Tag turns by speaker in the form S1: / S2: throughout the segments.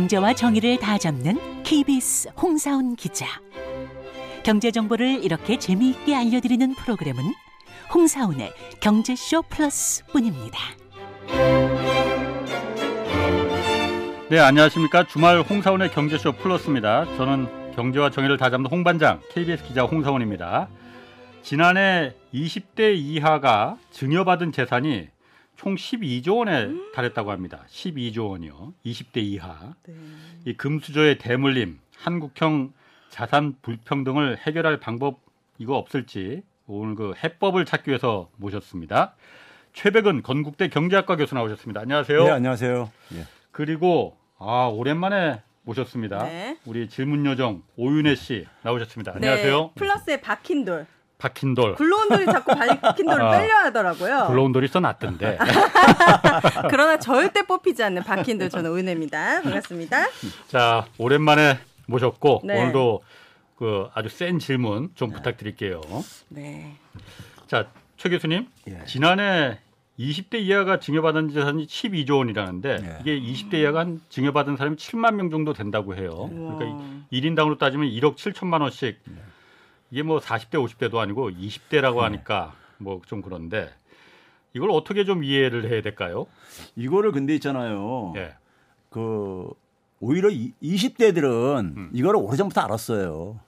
S1: 경제와 정의를 다 잡는 KBS 홍사훈 기자. 경제 정보를 이렇게 재미있게 알려드리는 프로그램은 홍사훈의 경제쇼 플러스뿐입니다.
S2: 네, 안녕하십니까. 주말 홍사원의 경제쇼 플러스입니다. 저는 경제와 정의를 다 잡는 홍반장 KBS 기자 홍사원입니다. 지난해 20대 이하가 증여받은 재산이 총 12조 원에 달했다고 합니다. 12조 원이요. 20대 이하.
S3: 네.
S2: 이 금수저의 대물림, 한국형 자산 불평등을 해결할 방법 이거 없을지 오늘 그 해법을 찾기 위해서 모셨습니다. 최백은 건국대 경제학과 교수 나오셨습니다. 안녕하세요.
S4: 네, 안녕하세요. 예.
S2: 그리고 아 오랜만에 모셨습니다.
S3: 네.
S2: 우리 질문 요정 오윤혜 씨 나오셨습니다. 안녕하세요.
S3: 네, 플러스의 박힌돌.
S2: 박힌 돌
S3: 굴러온 돌이 자꾸 박힌 돌을
S2: 아.
S3: 빼려 하더라고요.
S2: 굴러온 돌이 써놨던데.
S3: 그러나 절대 뽑히지 않는 박힌 돌 저는 은혜입니다. 반갑습니다.
S2: 자 오랜만에 모셨고
S3: 네.
S2: 오늘도 그 아주 센 질문 좀 부탁드릴게요.
S3: 네.
S2: 자 최 교수님
S4: 예.
S2: 지난해 20대 이하가 증여받은 재산이 12조 원이라는데
S4: 예.
S2: 이게 20대 이하가 한 증여받은 사람이 7만 명 정도 된다고 해요.
S3: 우와.
S2: 그러니까 1인당으로 따지면 1억 7천만 원씩 이게 뭐 40대 50대도 아니고 20대라고 하니까 뭐 좀 그런데 이걸 어떻게 좀 이해를 해야 될까요?
S4: 이거를 근데 있잖아요.
S2: 예.
S4: 그 오히려 이, 20대들은
S2: 음.
S4: 이거를 오래전부터 알았어요.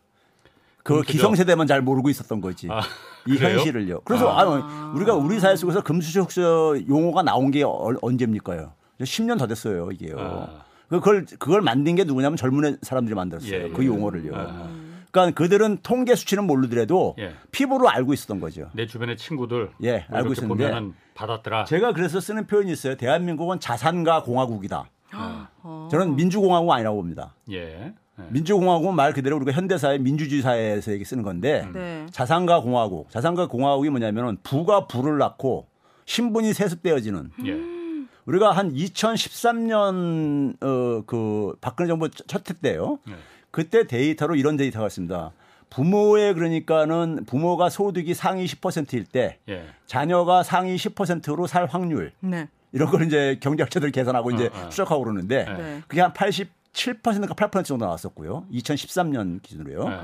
S4: 그
S2: 금수저.
S4: 기성세대만 잘 모르고 있었던 거지.
S2: 아,
S4: 이
S2: 그래요?
S4: 현실을요. 그래서 아. 우리가 우리 사회 속에서 금수저 용어가 나온 게 얼- 언제입니까요? 10년 더 됐어요, 이게요.
S2: 아.
S4: 그걸 그걸 만든 게 누구냐면 젊은 사람들이 만들었어요.
S2: 예,
S4: 그
S2: 예.
S4: 용어를요.
S2: 아.
S4: 그러니까 그들은 통계 수치는 모르더라도
S2: 예.
S4: 피부로 알고 있었던 거죠.
S2: 내 주변의 친구들
S4: 예,
S2: 뭐
S4: 알고 있었는데
S2: 보면은 받았더라.
S4: 제가 그래서 쓰는 표현이 있어요. 대한민국은 자산가 공화국이다.
S3: 어.
S4: 저는 민주공화국 아니라고 봅니다.
S2: 예. 예.
S4: 민주공화국은 말 그대로 우리가 현대사회 민주주의 사회에서 얘기 쓰는 건데
S3: 네.
S4: 자산가 공화국. 자산가 공화국이 뭐냐면은 부가 부를 낳고 신분이 세습되어지는
S2: 예.
S4: 우리가 한 2013년 어그 박근혜 정부 첫 해 때요.
S2: 예.
S4: 그때 데이터로 이런 데이터가 있습니다. 부모의 그러니까는 부모가 소득이 상위 10%일 때
S2: 예.
S4: 자녀가 상위 10%로 살 확률
S3: 네.
S4: 이런 걸 이제 경제학자들이 계산하고 이제
S2: 어, 어.
S4: 추적하고 그러는데
S3: 네.
S4: 그게 한 87%가 8% 정도 나왔었고요. 2013년 기준으로요.
S2: 예.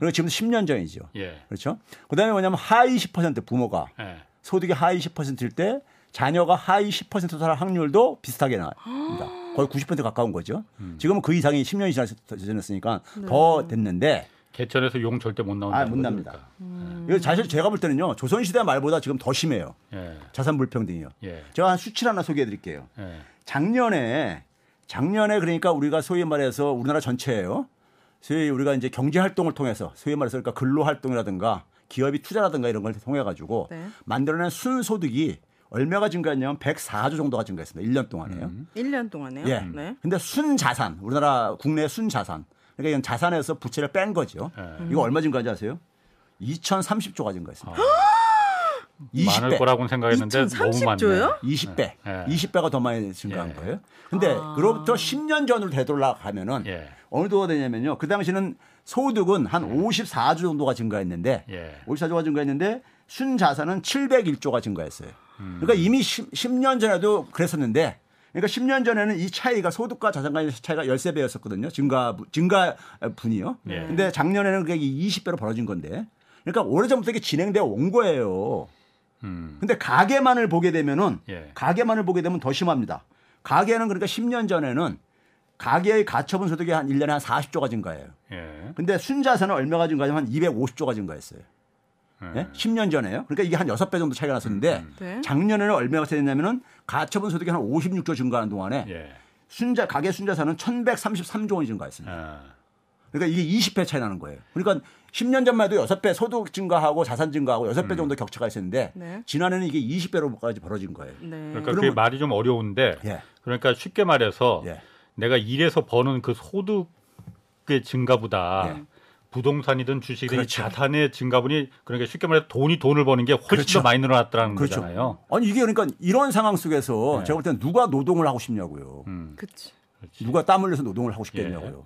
S4: 그리고 지금 10년 전이죠.
S2: 예.
S4: 그렇죠? 그다음에 뭐냐면 하위 10% 부모가
S2: 예.
S4: 소득이 하위 10%일 때 자녀가 하위 10%살 확률도 비슷하게 나옵니다. 거의 90% 가까운 거죠.
S2: 음.
S4: 지금은 그 이상이 10년이 지났으니까 더 됐는데
S2: 개천에서 용 절대 못 나온다.
S4: 아, 못 납니다. 이거 사실 제가 볼 때는요. 조선시대 말보다 지금 더 심해요.
S2: 예.
S4: 자산 불평등이요.
S2: 예.
S4: 제가 한 수치를 하나 소개해 드릴게요.
S2: 예.
S4: 작년에 작년에 그러니까 우리가 소위 말해서 우리나라 전체예요. 소위 우리가 이제 경제 활동을 통해서 소위 말해서 그러니까 근로 활동이라든가 기업이 투자라든가 이런 걸 통해 가지고
S3: 네.
S4: 만들어낸 순소득이 얼마가 증가했냐면 104조 정도가 증가했습니다. 1년 동안에요.
S3: 1년 동안에요.
S4: 예.
S3: 네.
S4: 근데 순자산, 우리나라 국내 순자산. 그러니까 이건 자산에서 부채를 뺀 거죠.
S2: 예.
S4: 이거 얼마 증가한지 아세요? 2030조가 증가했습니다.
S2: 아. 많을
S4: 20배.
S2: 거라고 생각했는데 너무 많네.
S3: 2030조요?
S4: 20배.
S2: 예.
S4: 20배가 더 많이 증가한
S2: 예.
S4: 거예요. 근데 그로부터 10년 전으로 되돌아가면은
S2: 예.
S4: 어느 정도가 되냐면요. 그 당시는 소득은 한 54조 정도가 증가했는데
S2: 예.
S4: 54조가 증가했는데 순자산은 701조가 증가했어요. 그러니까 이미 10, 년 전에도 그랬었는데 그러니까 10년 전에는 이 차이가 소득과 자산 간의 차이가 13배였었거든요. 증가 증가 분이요.
S2: 예.
S4: 근데 작년에는 그게 20배로 벌어진 건데. 그러니까 오래전부터 이게 진행되어 온 거예요.
S2: 음.
S4: 근데 가계만을 보게 되면은
S2: 예.
S4: 가계만을 보게 되면 더 심합니다. 가계는 그러니까 10년 전에는 가계의 가처분 소득이 한 1년에 한 40조가 증가해요.
S2: 예.
S4: 근데 순자산은 얼마가 증가하냐면 한 250조가 증가했어요. 예? 10년 전에요. 그러니까 이게 한 6배 정도 차이가 났었는데
S3: 네.
S4: 작년에는 얼마가 차이냐면은 가처분 소득이 한 56조 증가하는 동안에
S2: 예.
S4: 순자 가계 순자산은 1,133조 원이 증가했습니다.
S2: 아.
S4: 그러니까 이게 20배 차이 나는 거예요. 그러니까 10년 전만 해도 6배 소득 증가하고 자산 증가하고 6배 정도 격차가 있었는데
S3: 네.
S4: 지난해는 이게 20배로까지 벌어진 거예요.
S3: 네.
S2: 그러니까 그게 말이 좀 어려운데
S4: 예.
S2: 그러니까 쉽게 말해서
S4: 예.
S2: 내가 일해서 버는 그 소득의 증가보다
S4: 예.
S2: 부동산이든 주식이든
S4: 그렇죠.
S2: 자산의 증가분이 그러니까 쉽게 말해서 돈이 돈을 버는 게 훨씬
S4: 그렇죠.
S2: 더 많이 늘어났다는
S4: 그렇죠.
S2: 거잖아요.
S4: 아니 이게 그러니까 이런 상황 속에서
S2: 네.
S4: 제가 볼 때는 누가 노동을 하고 싶냐고요.
S2: 음.
S3: 그치.
S4: 누가 땀 흘려서 노동을 하고 싶겠냐고요.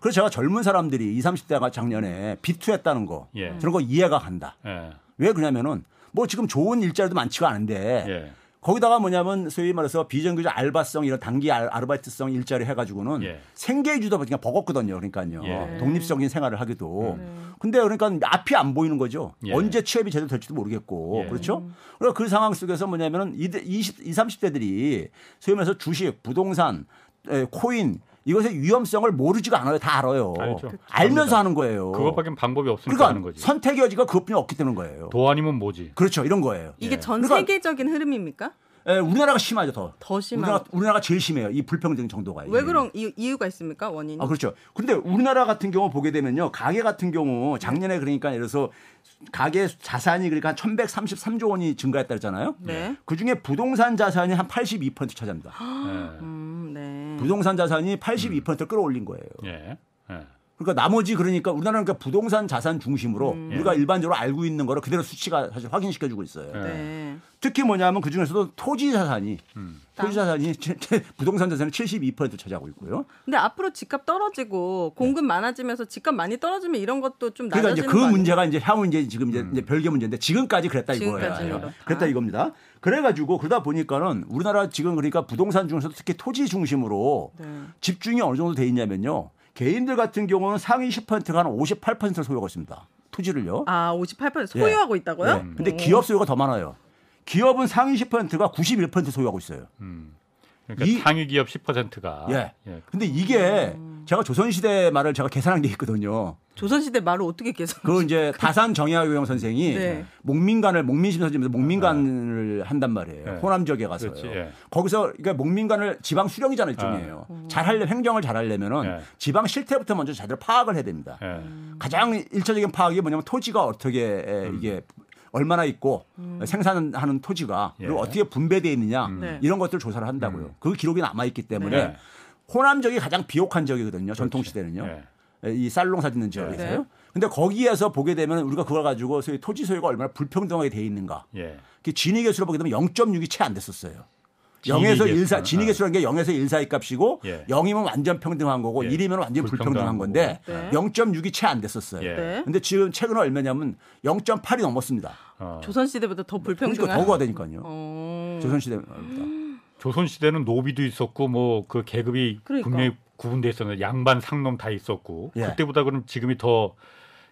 S4: 그래서 제가 젊은 사람들이 20, 30대가 작년에 비투했다는 거
S2: 예.
S4: 저런 거 이해가 간다.
S2: 예.
S4: 왜 그러냐면은 뭐 지금 좋은 일자리도 많지가 않은데
S2: 예.
S4: 거기다가 뭐냐면 소위 말해서 비정규직 알바성 이런 단기 알- 아르바이트성 일자리 해가지고는
S2: 예.
S4: 생계 주다 보니까 버겁거든요. 그러니까요.
S2: 예.
S4: 독립적인 생활을 하기도. 근데 그러니까 앞이 안 보이는 거죠.
S2: 예.
S4: 언제 취업이 제대로 될지도 모르겠고
S2: 예.
S4: 그렇죠. 그리고 그 상황 속에서 뭐냐면은 20, 20 30대들이 소위 말해서 주식, 부동산, 에, 코인 이것의 위험성을 모르지가 않아요. 다 알아요.
S2: 알죠.
S4: 알면서
S2: 압니다.
S4: 하는 거예요.
S2: 그것밖에 방법이 없으니까 하는
S4: 그러니까
S2: 거지.
S4: 선택의 여지가 그것뿐이 없기 때문에 그거예요.
S2: 도 아니면 뭐지?
S4: 그렇죠. 이런 거예요.
S3: 이게
S2: 예.
S3: 전
S4: 그러니까-
S3: 세계적인 흐름입니까?
S4: 에, 우리나라가 심하죠 더.
S3: 더 심한.
S4: 우리나라, 우리나라가 제일 심해요. 이 불평등 정도가.
S3: 왜
S4: 이게.
S3: 그런 이유, 이유가 있습니까? 원인이?
S4: 아 그렇죠. 근데 우리나라 같은 경우 보게 되면요. 가계 같은 경우 작년에 그러니까 예를 들어서 가계 자산이 그러니까 한 1,133조 원이 증가했다 그랬잖아요.
S3: 네.
S4: 그 중에 부동산 자산이 한 82% 차지합니다.
S2: 예.
S3: 음, 네.
S4: 부동산 자산이 82% 끌어올린 거예요.
S2: 예. 예.
S4: 그러니까 나머지 그러니까 우리나라는 그러니까 부동산 자산 중심으로
S3: 음.
S4: 우리가 일반적으로 알고 있는 거를 그대로 수치가 사실 확인시켜 주고 있어요.
S2: 예.
S3: 네.
S4: 특히 뭐냐면 그 중에서도 토지 자산이
S2: 음.
S4: 토지 자산이 부동산 자산이 72% 차지하고 있고요.
S3: 근데 앞으로 집값 떨어지고 공급 많아지면서 집값 많이 떨어지면 이런 것도 좀
S4: 그러니까 이제 그? 문제가 이제 향후 이제 지금
S2: 음.
S4: 이제, 이제 별개 문제인데 지금까지 그랬다 이거예요. 그랬다 이겁니다. 그래가지고 그러다 보니까는 우리나라 지금 그러니까 부동산 중에서도 특히 토지 중심으로
S3: 네.
S4: 집중이 어느 정도 돼 있냐면요. 개인들 같은 경우는 상위 10%가 한 58%를 소유하고 있습니다. 토지를요.
S3: 아, 58% 소유하고 있다고요?
S4: 네. 근데
S3: 오.
S4: 기업 소유가 더 많아요. 기업은 상위 10%가 91% 소유하고 있어요.
S2: 그러니까
S4: 이-
S2: 상위 기업 10%가
S4: 예. 근데 이게 제가 조선시대 말을 제가 계산한 게 있거든요.
S3: 조선시대 말을 어떻게 계산?
S4: 그 이제 다산 정약용 선생이
S3: 네.
S4: 목민관을 목민심 선생님에서 목민관을 한단 말이에요.
S2: 네.
S4: 호남 지역에 가서요.
S2: 그렇지, 예.
S4: 거기서 그러니까 목민관을 지방 수령이잖아요, 일종이에요. 잘하려 행정을 잘하려면은
S2: 예.
S4: 지방 실태부터 먼저 제대로 파악을 해야 됩니다.
S2: 예.
S4: 가장 일차적인 파악이 뭐냐면 토지가 어떻게 에, 이게 얼마나 있고 생산하는 토지가 그리고
S2: 예.
S4: 어떻게 분배되어 있느냐
S3: 네.
S4: 이런 것들 을 조사를 한다고요. 그 기록이 남아 있기 때문에
S2: 네.
S4: 호남 지역이 가장 비옥한 지역이거든요. 전통 시대는요.
S2: 예.
S4: 이 쌀농사 짓는 지역에서요.
S3: 네.
S4: 근데 거기에서 보게 되면 우리가 그걸 가지고 소위 토지 소유가 얼마나 불평등하게 돼 있는가.
S2: 예.
S4: 그 진위 계수로 보게 되면 0.6이 채 안 됐었어요.
S2: 진위
S4: 0에서
S2: 계수.
S4: 1 사, 진위 계수라는 게 0에서 1 사이 값이고
S2: 예.
S4: 0이면 완전 평등한 거고
S2: 예.
S4: 1이면 완전 불평등한
S2: 불평등한
S4: 건데.
S3: 네.
S4: 0.6이 채 안 됐었어요.
S2: 예.
S3: 네.
S4: 근데 지금 최근에 얼마냐면 0.8이 넘었습니다.
S2: 어.
S3: 조선 시대보다 더
S4: 그러니까
S3: 불평등한.
S4: 더가 되니까요.
S3: 어.
S4: 조선 시대입니다.
S2: 조선 시대는 노비도 있었고 뭐 그 계급이
S3: 그러니까.
S2: 분명히 구분돼 있었는데 양반 상놈 다 있었고
S4: 예.
S2: 그때보다 그럼 지금이 더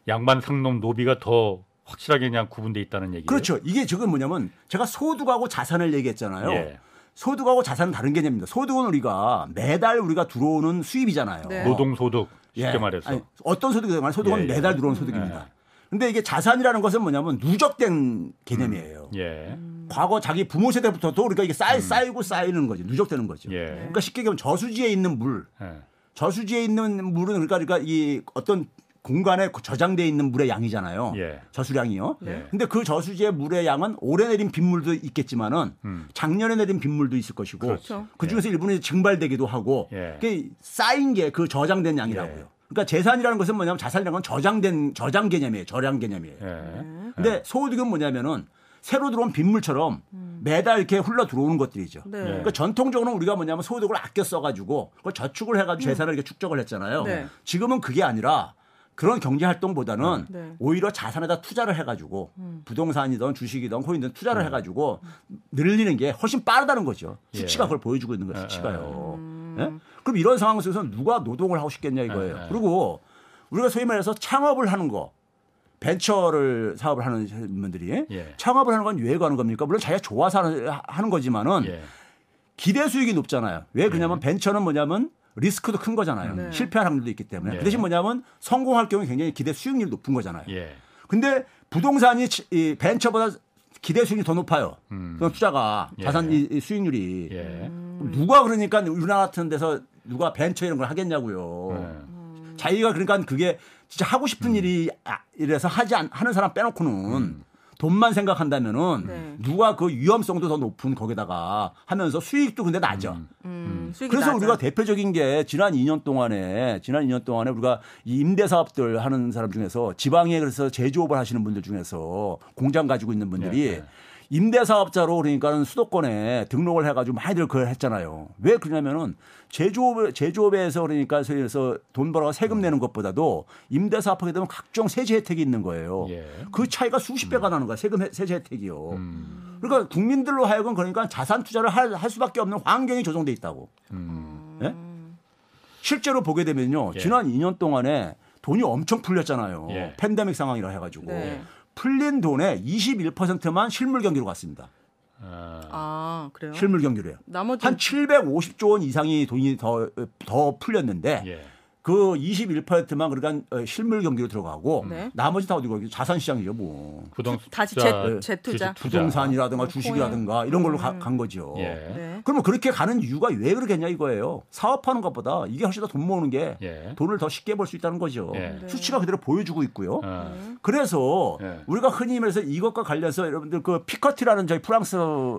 S2: 양반 상놈 노비가 더 확실하게 그냥 구분돼 있다는 얘기예요.
S4: 그렇죠. 이게 지금 뭐냐면 제가 소득하고 자산을 얘기했잖아요.
S2: 예.
S4: 소득하고 자산은 다른 개념입니다. 소득은 우리가 매달 우리가 들어오는 수입이잖아요.
S3: 네.
S2: 노동 소득 쉽게
S4: 예.
S2: 말해서
S4: 아니, 어떤 소득이든 간에 소득은
S2: 예, 예.
S4: 매달 들어오는 소득입니다. 근데 이게 자산이라는 것은 뭐냐면 누적된 개념이에요.
S2: 예.
S4: 과거 자기 부모 세대부터도 우리가 이게 쌓이, 쌓이고 쌓이는 거죠. 누적되는 거죠.
S2: 음. 예.
S4: 그러니까 쉽게 얘기하면 저수지에 있는 물,
S2: 예.
S4: 저수지에 있는 물은 그러니까, 그러니까 이 어떤 공간에 저장돼 있는 물의 양이잖아요.
S2: 예.
S4: 저수량이요.
S2: 네.
S4: 근데 그 저수지의 물의 양은 올해 내린 빗물도 있겠지만은
S2: 음.
S4: 작년에 내린 빗물도 있을 것이고
S3: 그렇죠.
S4: 그 중에서 일부는 증발되기도 하고
S2: 예.
S4: 그 쌓인 게 그 저장된 양이라고요.
S2: 예.
S4: 그러니까 재산이라는 것은 뭐냐면 자산이라는 건 저장된 저장 개념이에요. 저량 개념이에요.
S2: 예.
S4: 근데 소득은 뭐냐면은 새로 들어온 빗물처럼 매달 이렇게 흘러 들어오는 것들이죠.
S3: 네.
S4: 그러니까 전통적으로는 우리가 뭐냐면 소득을 아껴 써가지고 그걸 저축을 해가지고 재산을 이렇게 축적을 했잖아요.
S3: 네.
S4: 지금은 그게 아니라 그런 경제 활동보다는
S3: 네.
S4: 오히려 자산에다 투자를 해가지고 부동산이든 주식이든 코인이든 투자를 해가지고 늘리는 게 훨씬 빠르다는 거죠.
S2: 예.
S4: 수치가 그걸 보여주고 있는 거예요.
S2: 예,
S4: 수치가요. 예? 그럼 이런 상황 속에서 누가 노동을 하고 싶겠냐 이거예요.
S2: 예, 예.
S4: 그리고 우리가 소위 말해서 창업을 하는 거 벤처를 사업을 하는 분들이
S2: 예.
S4: 창업을 하는 건왜 하는 겁니까? 물론 자기가 좋아서 하는, 하는 거지만은
S2: 예.
S4: 기대 수익이 높잖아요. 왜 그러냐면 벤처는 뭐냐면 리스크도 큰 거잖아요.
S3: 네.
S4: 실패할 확률도 있기 때문에.
S2: 예.
S4: 그 대신 뭐냐면 성공할 경우에 굉장히 기대 수익률이 높은 거잖아요.
S2: 예.
S4: 근데 부동산이 치- 이 벤처보다 기대 수익이 더 높아요.
S2: 음.
S4: 투자가
S2: 예.
S4: 자산 이- 이 수익률이
S2: 예.
S4: 누가 그러니까 우리나라 같은 데서 누가 벤처 이런 걸 하겠냐고요.
S2: 예.
S4: 자기가 그러니까 그게 진짜 하고 싶은 일이 아, 이래서 하지 않, 하는 사람 빼놓고는 돈만 생각한다면은
S3: 네.
S4: 누가 그 위험성도 더 높은 거기다가 하면서 수익도 근데 낮아.
S3: 음, 수익이
S4: 그래서
S3: 낮아.
S4: 우리가 대표적인 게 지난 2년 동안에 지난 2년 동안에 우리가 이 임대 사업들 하는 사람 중에서 지방에 그래서 제조업을 하시는 분들 중에서 공장 가지고 있는 분들이
S2: 네, 네.
S4: 임대사업자로 그러니까는 수도권에 등록을 해가지고 많이들 그걸 했잖아요. 왜 그러냐면은 제조업 제조업에서 그러니까 그래서 돈 벌어 세금 내는 것보다도 임대사업하게 되면 각종 세제 혜택이 있는 거예요.
S2: 예.
S4: 그 차이가 수십 배가 나는 거야 세금 혜- 세제 혜택이요.
S2: 음.
S4: 그러니까 국민들로 하여금 그러니까 자산 투자를 할, 할 수밖에 없는 환경이 조성돼 있다고.
S2: 음.
S4: 예? 실제로 보게 되면요.
S2: 예.
S4: 지난 2년 동안에 돈이 엄청 풀렸잖아요.
S2: 예.
S4: 팬데믹 상황이라 해가지고
S3: 네.
S4: 풀린 돈의 21%만 실물 경기로 갔습니다.
S2: 아,
S3: 아 그래요?
S4: 실물 경기로요.
S3: 나머지
S4: 한 750조 원 이상이 돈이 더, 더 풀렸는데
S2: 예.
S4: 그 21%만 그러니까 어, 실물 경기로 들어가고
S3: 네.
S4: 나머지 다 어디고 자산 시장이죠 뭐.
S2: 부동
S3: 다시
S2: 투자,
S3: 재- 재투자.
S4: 부동산이라든가
S3: 뭐
S4: 주식이라든가 이런 걸로 가- 간 거죠.
S2: 예.
S3: 네.
S4: 그러면 그렇게 가는 이유가 왜 그러겠냐 이거예요. 사업하는 것보다 이게 훨씬 더 돈 모으는 게
S2: 예.
S4: 돈을 더 쉽게 벌 수 있다는 거죠.
S2: 예.
S3: 네.
S4: 수치가 그대로 보여주고 있고요.
S2: 아,
S4: 그래서
S2: 예.
S4: 우리가 흔히 말해서 이것과 관련해서 여러분들 그 피케티라는 저희 프랑스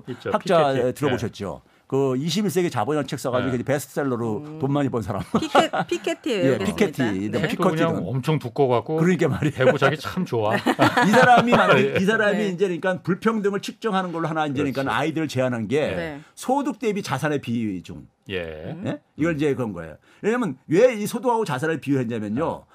S2: 있죠.
S4: 학자
S2: 피케티.
S4: 들어보셨죠? 그 21세기 자본이라는 책 써가지고
S2: 예.
S4: 이제 베스트셀러로 돈 많이 번 사람.
S3: 피켓 피켓이에요.
S4: 예, 피케티.
S3: 네.
S4: 네. 피케티는.
S2: 그냥 엄청 두꺼워 갖고
S4: 그러니까 말이에요.
S2: 베고 자기 참 좋아.
S4: 이 사람이 만든 이 사람이
S3: 네.
S4: 이제 그러니까 불평등을 측정하는 걸로 하나 이제 그러니까. 아이디어를 제안한 게
S3: 네.
S4: 소득 대비 자산의 비중.
S2: 예.
S4: 예? 이걸 이제 그런 거예요. 왜냐하면 왜 이 소득하고 자산을 비유했냐면요.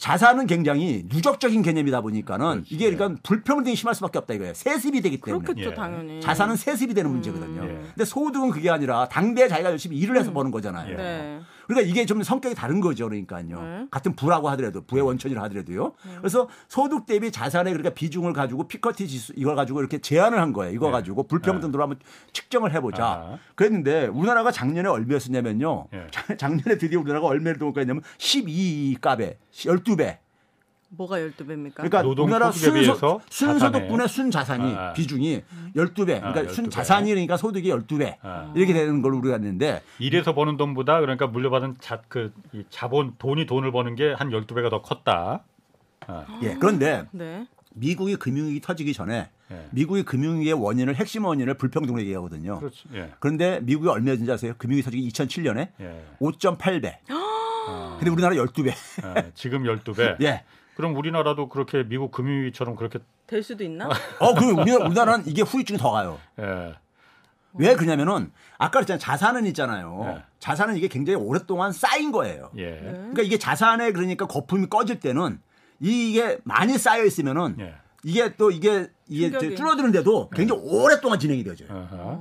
S4: 자산은 굉장히 누적적인 개념이다 보니까는 이게 그러니까 불평등이 심할 수밖에 없다 이거예요. 세습이 되기 때문에.
S3: 그렇겠죠
S2: 예.
S3: 당연히.
S4: 자산은 세습이 되는 문제거든요.
S2: 예.
S4: 근데 소득은 그게 아니라 당대에 자기가 열심히 일을 해서 버는 거잖아요.
S2: 예.
S3: 네.
S4: 그러니까 이게 좀 성격이 다른 거죠. 그러니까요.
S3: 네.
S4: 같은 부라고 하더라도 부의 원천이라 하더라도요. 그래서 소득 대비 자산의 그러니까 비중을 가지고 피커티 지수 이걸 가지고 이렇게 제안을 한 거예요. 이거
S2: 네.
S4: 가지고 불평등도로 한번 측정을 해보자.
S2: 아.
S4: 그랬는데 우리나라가 작년에 얼마였었냐면요.
S2: 예.
S4: 자- 작년에 드디어 우리나라가 얼마를 돈까지냐면 12 값에 12배.
S3: 뭐가 12배입니까?
S4: 그러니까 우리나라 순소, 순소득분의 순자산이
S2: 아, 아.
S4: 비중이 12배. 그러니까
S2: 아, 12배.
S4: 순자산이 그러니까 소득이 12배.
S2: 아.
S4: 이렇게 되는 걸로 우리가 했는데
S2: 일에서 버는 돈보다 그러니까 물려받은 자, 그, 이 자본 돈이 돈을 버는 게 한 12배가 더 컸다. 아,
S4: 예. 그런데
S3: 네.
S4: 미국이 금융위기 터지기 전에
S2: 예.
S4: 미국이 금융위기의 원인을 핵심 원인을 불평등으로 얘기하거든요.
S2: 그렇지. 예.
S4: 그런데 미국이 얼마인지 아세요? 금융위기 터지기 2007년에
S2: 예.
S4: 5.8배. 근데 우리나라 12배.
S2: 아, 지금 12배.
S4: 예.
S2: 그럼 우리나라도 그렇게 미국 금융위기처럼 그렇게
S3: 될 수도 있나?
S4: 어, 그 우리나라, 우리나라는 이게 후유증이 더 가요.
S2: 예.
S4: 왜 그러냐면은 아까 그랬잖아요. 자산은 있잖아요.
S2: 네.
S4: 자산은 이게 굉장히 오랫동안 쌓인 거예요.
S2: 예.
S4: 그러니까 이게 자산에 그러니까 거품이 꺼질 때는 이게 많이 쌓여 있으면은
S2: 예.
S4: 이게 또 이게 이게
S3: 충격이.
S4: 줄어드는데도 굉장히 오랫동안 진행이 되죠.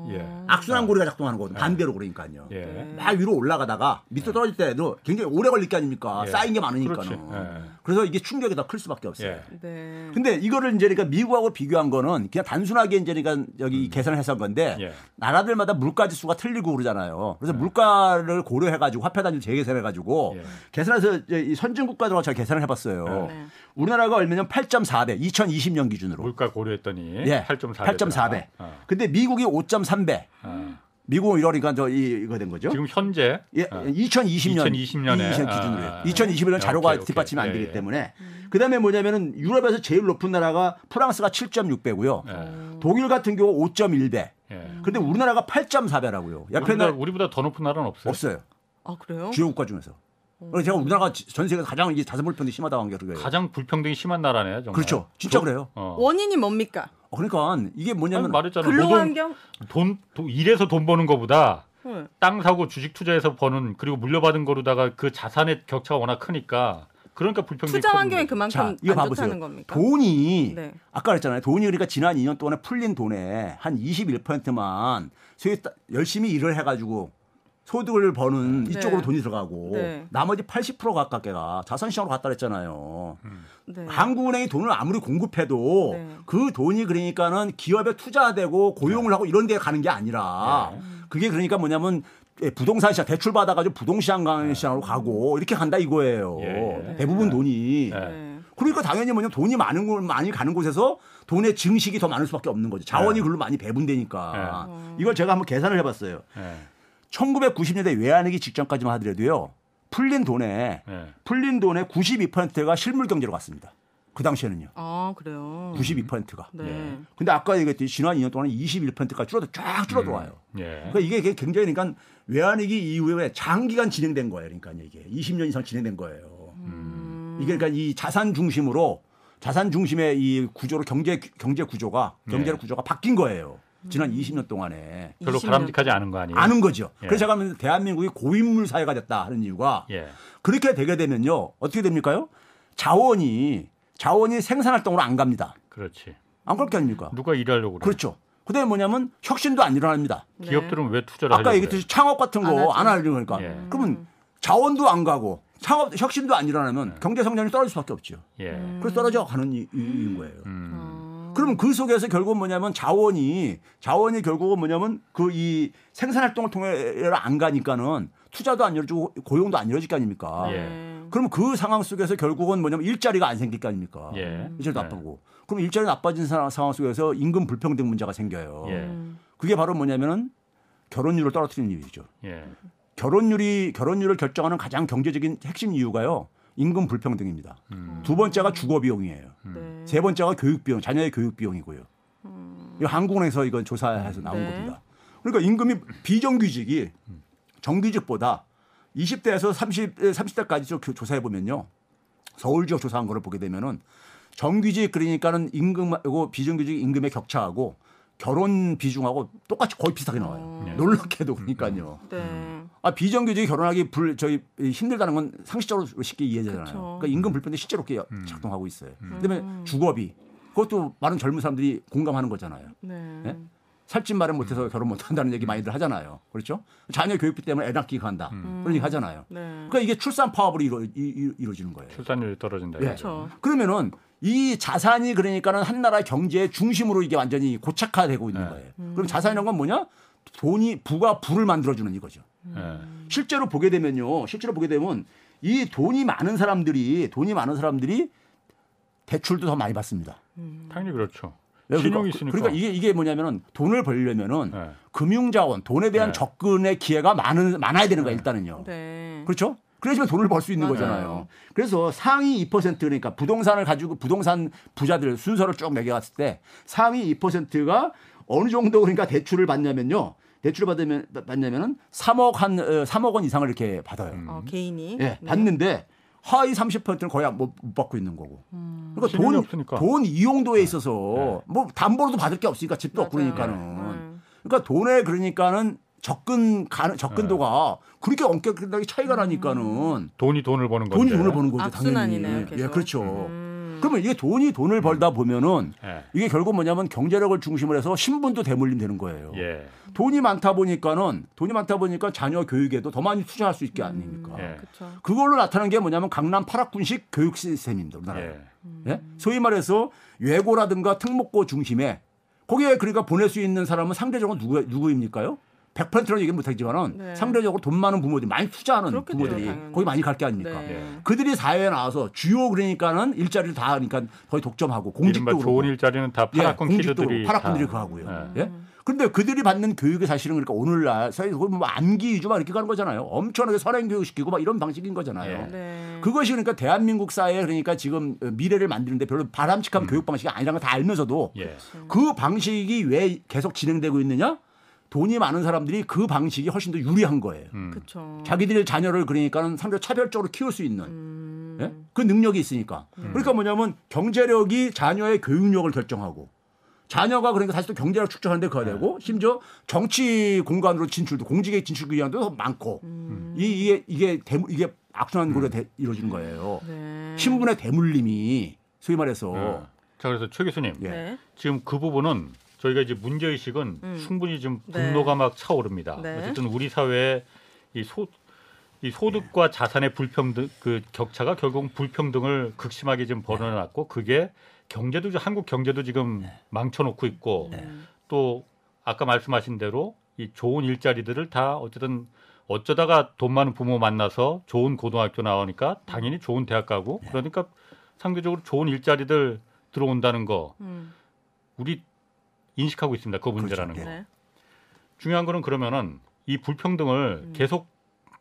S2: 예.
S4: 악순환 고리가 작동하는 거거든. 반대로 그러니까요.
S2: 예.
S4: 막 위로 올라가다가 밑으로 떨어질 때도 굉장히 오래 걸릴 게 아닙니까?
S2: 예.
S4: 쌓인 게 많으니까는.
S2: 예.
S4: 그래서 이게 충격이 더 클 수밖에 없어요.
S2: 예.
S3: 네.
S4: 근데 이거를 이제 그러니까 미국하고 비교한 거는 그냥 단순하게 이제 그러니까 여기 계산을 해서 한 건데
S2: 예.
S4: 나라들마다 물가 지수가 틀리고 그러잖아요. 그래서 물가를 고려해 가지고 화폐 단위를 재계산해 가지고
S2: 예.
S4: 계산해서 이제 이 선진 국가들하고 제가 계산을 해 봤어요.
S3: 네.
S4: 우리나라가 얼마냐면 8.4배 2020년 기준으로.
S2: 물가 고려 했더니
S4: 예.
S2: 8.4배.
S4: 8.4배.
S2: 어.
S4: 근데 미국이 5.3배.
S2: 어.
S4: 미국은 이러니까 저 이, 이거 된 거죠.
S2: 지금 현재
S4: 예,
S2: 어.
S4: 2020년
S2: 2020년 에.
S4: 기준으로
S2: 아.
S4: 2021년 자료가
S2: 오케이, 오케이.
S4: 뒷받침이 안
S2: 예,
S4: 되기
S2: 예.
S4: 때문에 그다음에 뭐냐면은 유럽에서 제일 높은 나라가 프랑스가 7.6배고요.
S2: 예.
S4: 독일 같은 경우 5.1배.
S2: 예.
S4: 근데 우리나라가 8.4배라고요. 옆에
S2: 우리보다,
S4: 나라
S2: 우리보다 더 높은 나라는 없어요.
S4: 없어요.
S3: 아 그래요?
S4: 주요 국가 중에서. 그래서 제가 우리나라가 전 세계에서 가장 이게 자산 불평등이 심하다고 한 게 그거예요.
S2: 가장 불평등이 심한 나라네요. 정말.
S4: 그렇죠. 진짜 그래요.
S2: 어.
S3: 원인이 뭡니까?
S4: 어, 그러니까 이게 뭐냐면
S2: 말했잖아.
S3: 근로환경?
S2: 돈, 돈 일해서 돈 버는 거보다
S3: 네.
S2: 땅 사고 주식 투자해서 버는 그리고 물려받은 거로다가 그 자산의 격차가 워낙 크니까 그러니까 불평등이
S3: 투자 환경이. 그만큼
S4: 자,
S3: 안. 좋다는 겁니까?
S4: 돈이
S3: 네.
S4: 아까 그랬잖아요. 돈이 그러니까 지난 2년 동안에 풀린 돈에 한 21%만 소위 따- 열심히 일을 해가지고 소득을 버는
S3: 네.
S4: 이쪽으로 돈이 들어가고
S3: 네.
S4: 나머지 80% 가깝게가 자산시장으로 갔다 그랬잖아요.
S3: 네.
S4: 한국은행이 돈을 아무리 공급해도
S3: 네.
S4: 그 돈이 그러니까는 기업에 투자되고 고용을 하고 이런 데 가는 게 아니라 그게 그러니까 뭐냐면 예, 부동산 시장 대출 받아가지고 부동산 시장으로 가고 이렇게 간다 이거예요.
S2: 예, 예.
S4: 대부분 돈이.
S2: 예.
S3: 네.
S4: 그러니까 당연히 뭐냐면 돈이 많은 곳 많이 가는 곳에서 돈의 증식이 더 많을 수밖에 없는 거죠. 자원이
S2: 네.
S4: 글로 많이 배분되니까.
S3: 네.
S4: 이걸 제가 한번 계산을 해봤어요.
S2: 예.
S4: 1990년대 외환위기 직전까지만 하더라도요. 풀린 돈에
S2: 예.
S4: 풀린 돈의 92%가 실물 경제로 갔습니다. 그 당시에는요.
S3: 아 그래요.
S4: 92%가.
S3: 네.
S2: 예.
S4: 근데 아까 얘기했듯이 지난 2년 동안 21%가 줄어들 쫙 줄어들어와요.
S2: 예.
S4: 그러니까 이게 굉장히 그러니까 외환위기 이후에 장기간 진행된 거예요. 그러니까 이게 20년 이상 진행된 거예요.
S3: 음.
S4: 이게 그러니까 이 자산 중심으로 자산 중심의 이 구조로 경제 경제 구조가 경제
S2: 네.
S4: 구조가 바뀐 거예요. 지난 20년 동안에
S2: 별로
S3: 20년
S2: 바람직하지 않은 거 아니에요?
S4: 아는 거죠.
S2: 예.
S4: 그래서 제가 하면 대한민국이 고인물 사회가 됐다 하는 이유가
S2: 예.
S4: 그렇게 되게 되면요 어떻게 됩니까요? 자원이 자원이 생산 활동으로 안 갑니다.
S2: 그렇지.
S4: 안 그럴 게 아닙니까?
S2: 누가 일하려고 그래?
S4: 그렇죠. 그다음에 뭐냐면 혁신도 안 일어납니다.
S3: 네.
S2: 기업들은 왜 투자를
S4: 아까 얘기했듯이 창업 같은
S3: 안
S4: 거. 안 하려고 그러니까
S2: 예.
S4: 그러면 자원도 안 가고 창업 혁신도 안 일어나면 경제 성장이 떨어질 수밖에 없죠.
S2: 그래? 예.
S4: 그래서 떨어져 가는 이- 이유인 거예요.
S2: 음.
S3: 어.
S4: 그러면 그 속에서 결국은 뭐냐면 자원이 자원이 결국은 뭐냐면 그 이 생산 활동을 통해 안 가니까는 투자도 안 이루어지고 고용도 안 이루어질 거 아닙니까?
S2: 예.
S3: 네.
S4: 그러면 그 상황 속에서 결국은 뭐냐면 일자리가 안 생길 거 아닙니까?
S2: 예.
S4: 일자리
S2: 네.
S4: 나쁘고. 그럼 일자리 나빠진 사- 상황 속에서 임금 불평등 문제가 생겨요.
S2: 예.
S3: 음.
S4: 그게 바로 뭐냐면은 결혼율을 떨어뜨리는 이유죠.
S2: 예.
S4: 결혼율이 결혼율을 결정하는 가장 경제적인 핵심 이유가요. 임금 불평등입니다.
S2: 음.
S4: 두 번째가 주거 비용이에요.
S3: 네.
S4: 세 번째가 교육 비용, 자녀의 교육 비용이고요. 이거 한국은행에서 이건 조사해서 나온
S3: 네.
S4: 겁니다. 그러니까 임금이 비정규직이 정규직보다 20대에서 30, 30대까지 조사해 보면요. 서울 지역 조사한 거를 보게 되면은 정규직 그러니까는 임금하고 비정규직 임금의 격차하고 결혼 비중하고 똑같이 거의 비슷하게 나와요.
S2: 네.
S4: 놀랍게도 그러니까요.
S3: 네.
S4: 아 비정규직이 결혼하기 불 저희 힘들다는 건 상식적으로 쉽게 이해되잖아요.
S3: 그쵸.
S4: 그러니까 임금 불평등이 실제로 그렇게 작동하고 있어요. 그다음에 주거비 그것도 많은 젊은 사람들이 공감하는 거잖아요.
S3: 네.
S4: 예? 살찐 말은 못해서 결혼 못한다는 얘기 많이들 하잖아요. 그렇죠? 자녀 교육비 때문에 애 낳기가 한다. 그런 얘기 하잖아요.
S3: 네.
S4: 그러니까 이게 출산 파업으로 이루, 이- 이- 이루어지는 거예요.
S2: 출산율이 떨어진다.
S4: 예.
S3: 그렇죠.
S4: 그러면은 이 자산이 그러니까는 한 나라의 경제의 중심으로 이게 완전히 고착화되고 있는
S2: 네.
S4: 거예요. 그럼 자산이라는 건 뭐냐? 돈이 부가 부를 만들어주는 이거죠.
S2: 예.
S4: 실제로 보게 되면요. 실제로 보게 되면 이 돈이 많은 사람들이 돈이 많은 사람들이 대출도 더 많이 받습니다.
S2: 당연히 그렇죠.
S4: 왜
S2: 신용이
S4: 그러니까,
S2: 있으니까.
S4: 그러니까 이게 이게 뭐냐면은 돈을 벌려면은
S2: 예.
S4: 금융 자원, 돈에 대한
S2: 네.
S4: 접근의 기회가 많은 많아야 되는 거야 일단은요.
S3: 네.
S4: 그렇죠? 그래야지만 돈을 벌 수 있는
S3: 맞아요.
S4: 거잖아요. 그래서 상위 2% 그러니까 부동산을 가지고 부동산 부자들 순서를 쭉 매겨갔을 때 상위 2%가 어느 정도 그러니까 대출을 받냐면요. 대출을 받으면 받냐면은 3억 한 어, 3억 원 이상을 이렇게 받아요.
S3: 어, 개인이
S4: 예,
S3: 네.
S4: 받는데 하위 30%는 거의 못, 못 받고 있는 거고.
S3: 음.
S4: 그러니까 돈,
S2: 없으니까.
S4: 돈 이용도에 있어서 뭐 담보로도 받을 게 없으니까 집도 없고
S3: 맞아요.
S4: 그러니까는.
S3: 음.
S4: 그러니까 돈에 그러니까는 접근 가능 접근도가 그렇게 엄격하게 차이가 나니까는
S2: 돈이 돈을 버는 건데.
S4: 돈이 돈을 버는 거죠 당연히.
S3: 계속.
S4: 예, 그렇죠.
S3: 음.
S4: 그러면 이게 돈이 돈을 벌다 보면은
S2: 예.
S4: 이게 결국 뭐냐면 경제력을 중심으로 해서 신분도 대물림 되는 거예요.
S2: 예.
S4: 돈이 많다 보니까는 돈이 많다 보니까 자녀 교육에도 더 많이 투자할 수 있게 아닙니까?
S2: 예.
S3: 그렇죠.
S4: 그걸로 나타나는 게 뭐냐면 강남 파락군식 교육 시스템입니다. 우리나라에.
S2: 예.
S4: 예? 소위 말해서 외고라든가 특목고 중심에 거기에 그러니까 보낼 수 있는 사람은 상대적으로 누구 누구입니까요? 100%는 얘기는 못하지만은
S3: 네.
S4: 상대적으로 돈 많은 부모들이 많이 투자하는
S3: 그렇겠죠,
S4: 부모들이
S3: 당연히.
S4: 거기 많이 갈 게 아닙니까?
S3: 네.
S4: 그들이 사회에 나와서 주요 그러니까는 일자리를 다 하니까 거의 독점하고 공직도
S2: 이른바
S4: 그렇고
S2: 좋은 일자리는 다
S4: 예,
S2: 키드들이
S4: 그렇고 파라콘들이
S2: 다-
S4: 그거 하고요.
S2: 예.
S4: 예? 그런데 그들이 받는 교육이 사실은 그러니까 오늘날 사회 뭐 암기 위주만 이렇게 가는 거잖아요. 엄청나게 선행 교육 시키고 막 이런 방식인 거잖아요.
S2: 예.
S3: 네.
S4: 그것이 그러니까 대한민국 사회 그러니까 지금 미래를 만드는데 별로 바람직한 교육 방식이 아니라는 걸 다 알면서도
S2: 예.
S4: 그 방식이 왜 계속 진행되고 있느냐? 돈이 많은 사람들이 그 방식이 훨씬 더 유리한 거예요.
S2: 음.
S3: 그렇죠.
S4: 자기들 자녀를 그러니까는 상대로 차별적으로 키울 수 있는
S3: 음.
S4: 예? 그 능력이 있으니까. 그러니까 뭐냐면 경제력이 자녀의 교육력을 결정하고 자녀가 그러니까 사실 또 경제력 축적하는데 그가 되고 심지어 정치 공간으로 진출도 공직에 진출 기한도 더 많고 이, 이게 이게 대, 이게 악순환 고리가 대- 이루어지는 거예요.
S3: 네.
S4: 신분의 대물림이 소위 말해서
S2: 예. 자 그래서 최 교수님
S4: 예.
S3: 네.
S2: 지금 그 부분은 저희가 이제 문제 의식은
S3: 음.
S2: 충분히 좀
S3: 네.
S2: 분노가 막 차오릅니다.
S3: 네.
S2: 어쨌든 우리 사회의 이 소, 이 소득과 자산의 불평등 그 격차가 결국 불평등을 극심하게 지금 벌어놨고 그게 경제도 좀- 한국 경제도 지금 망쳐놓고 있고 또 아까 말씀하신 대로 이 좋은 일자리들을 다 어쨌든 어쩌다가 돈 많은 부모 만나서 좋은 고등학교 나오니까 당연히 좋은 대학 가고 그러니까 상대적으로 좋은 일자리들 들어온다는 거
S3: 음.
S2: 우리 인식하고 있습니다. 그 문제라는
S4: 그렇죠.
S2: 거.
S3: 네.
S2: 중요한 거는 그러면은 이 불평등을
S3: 음.
S2: 계속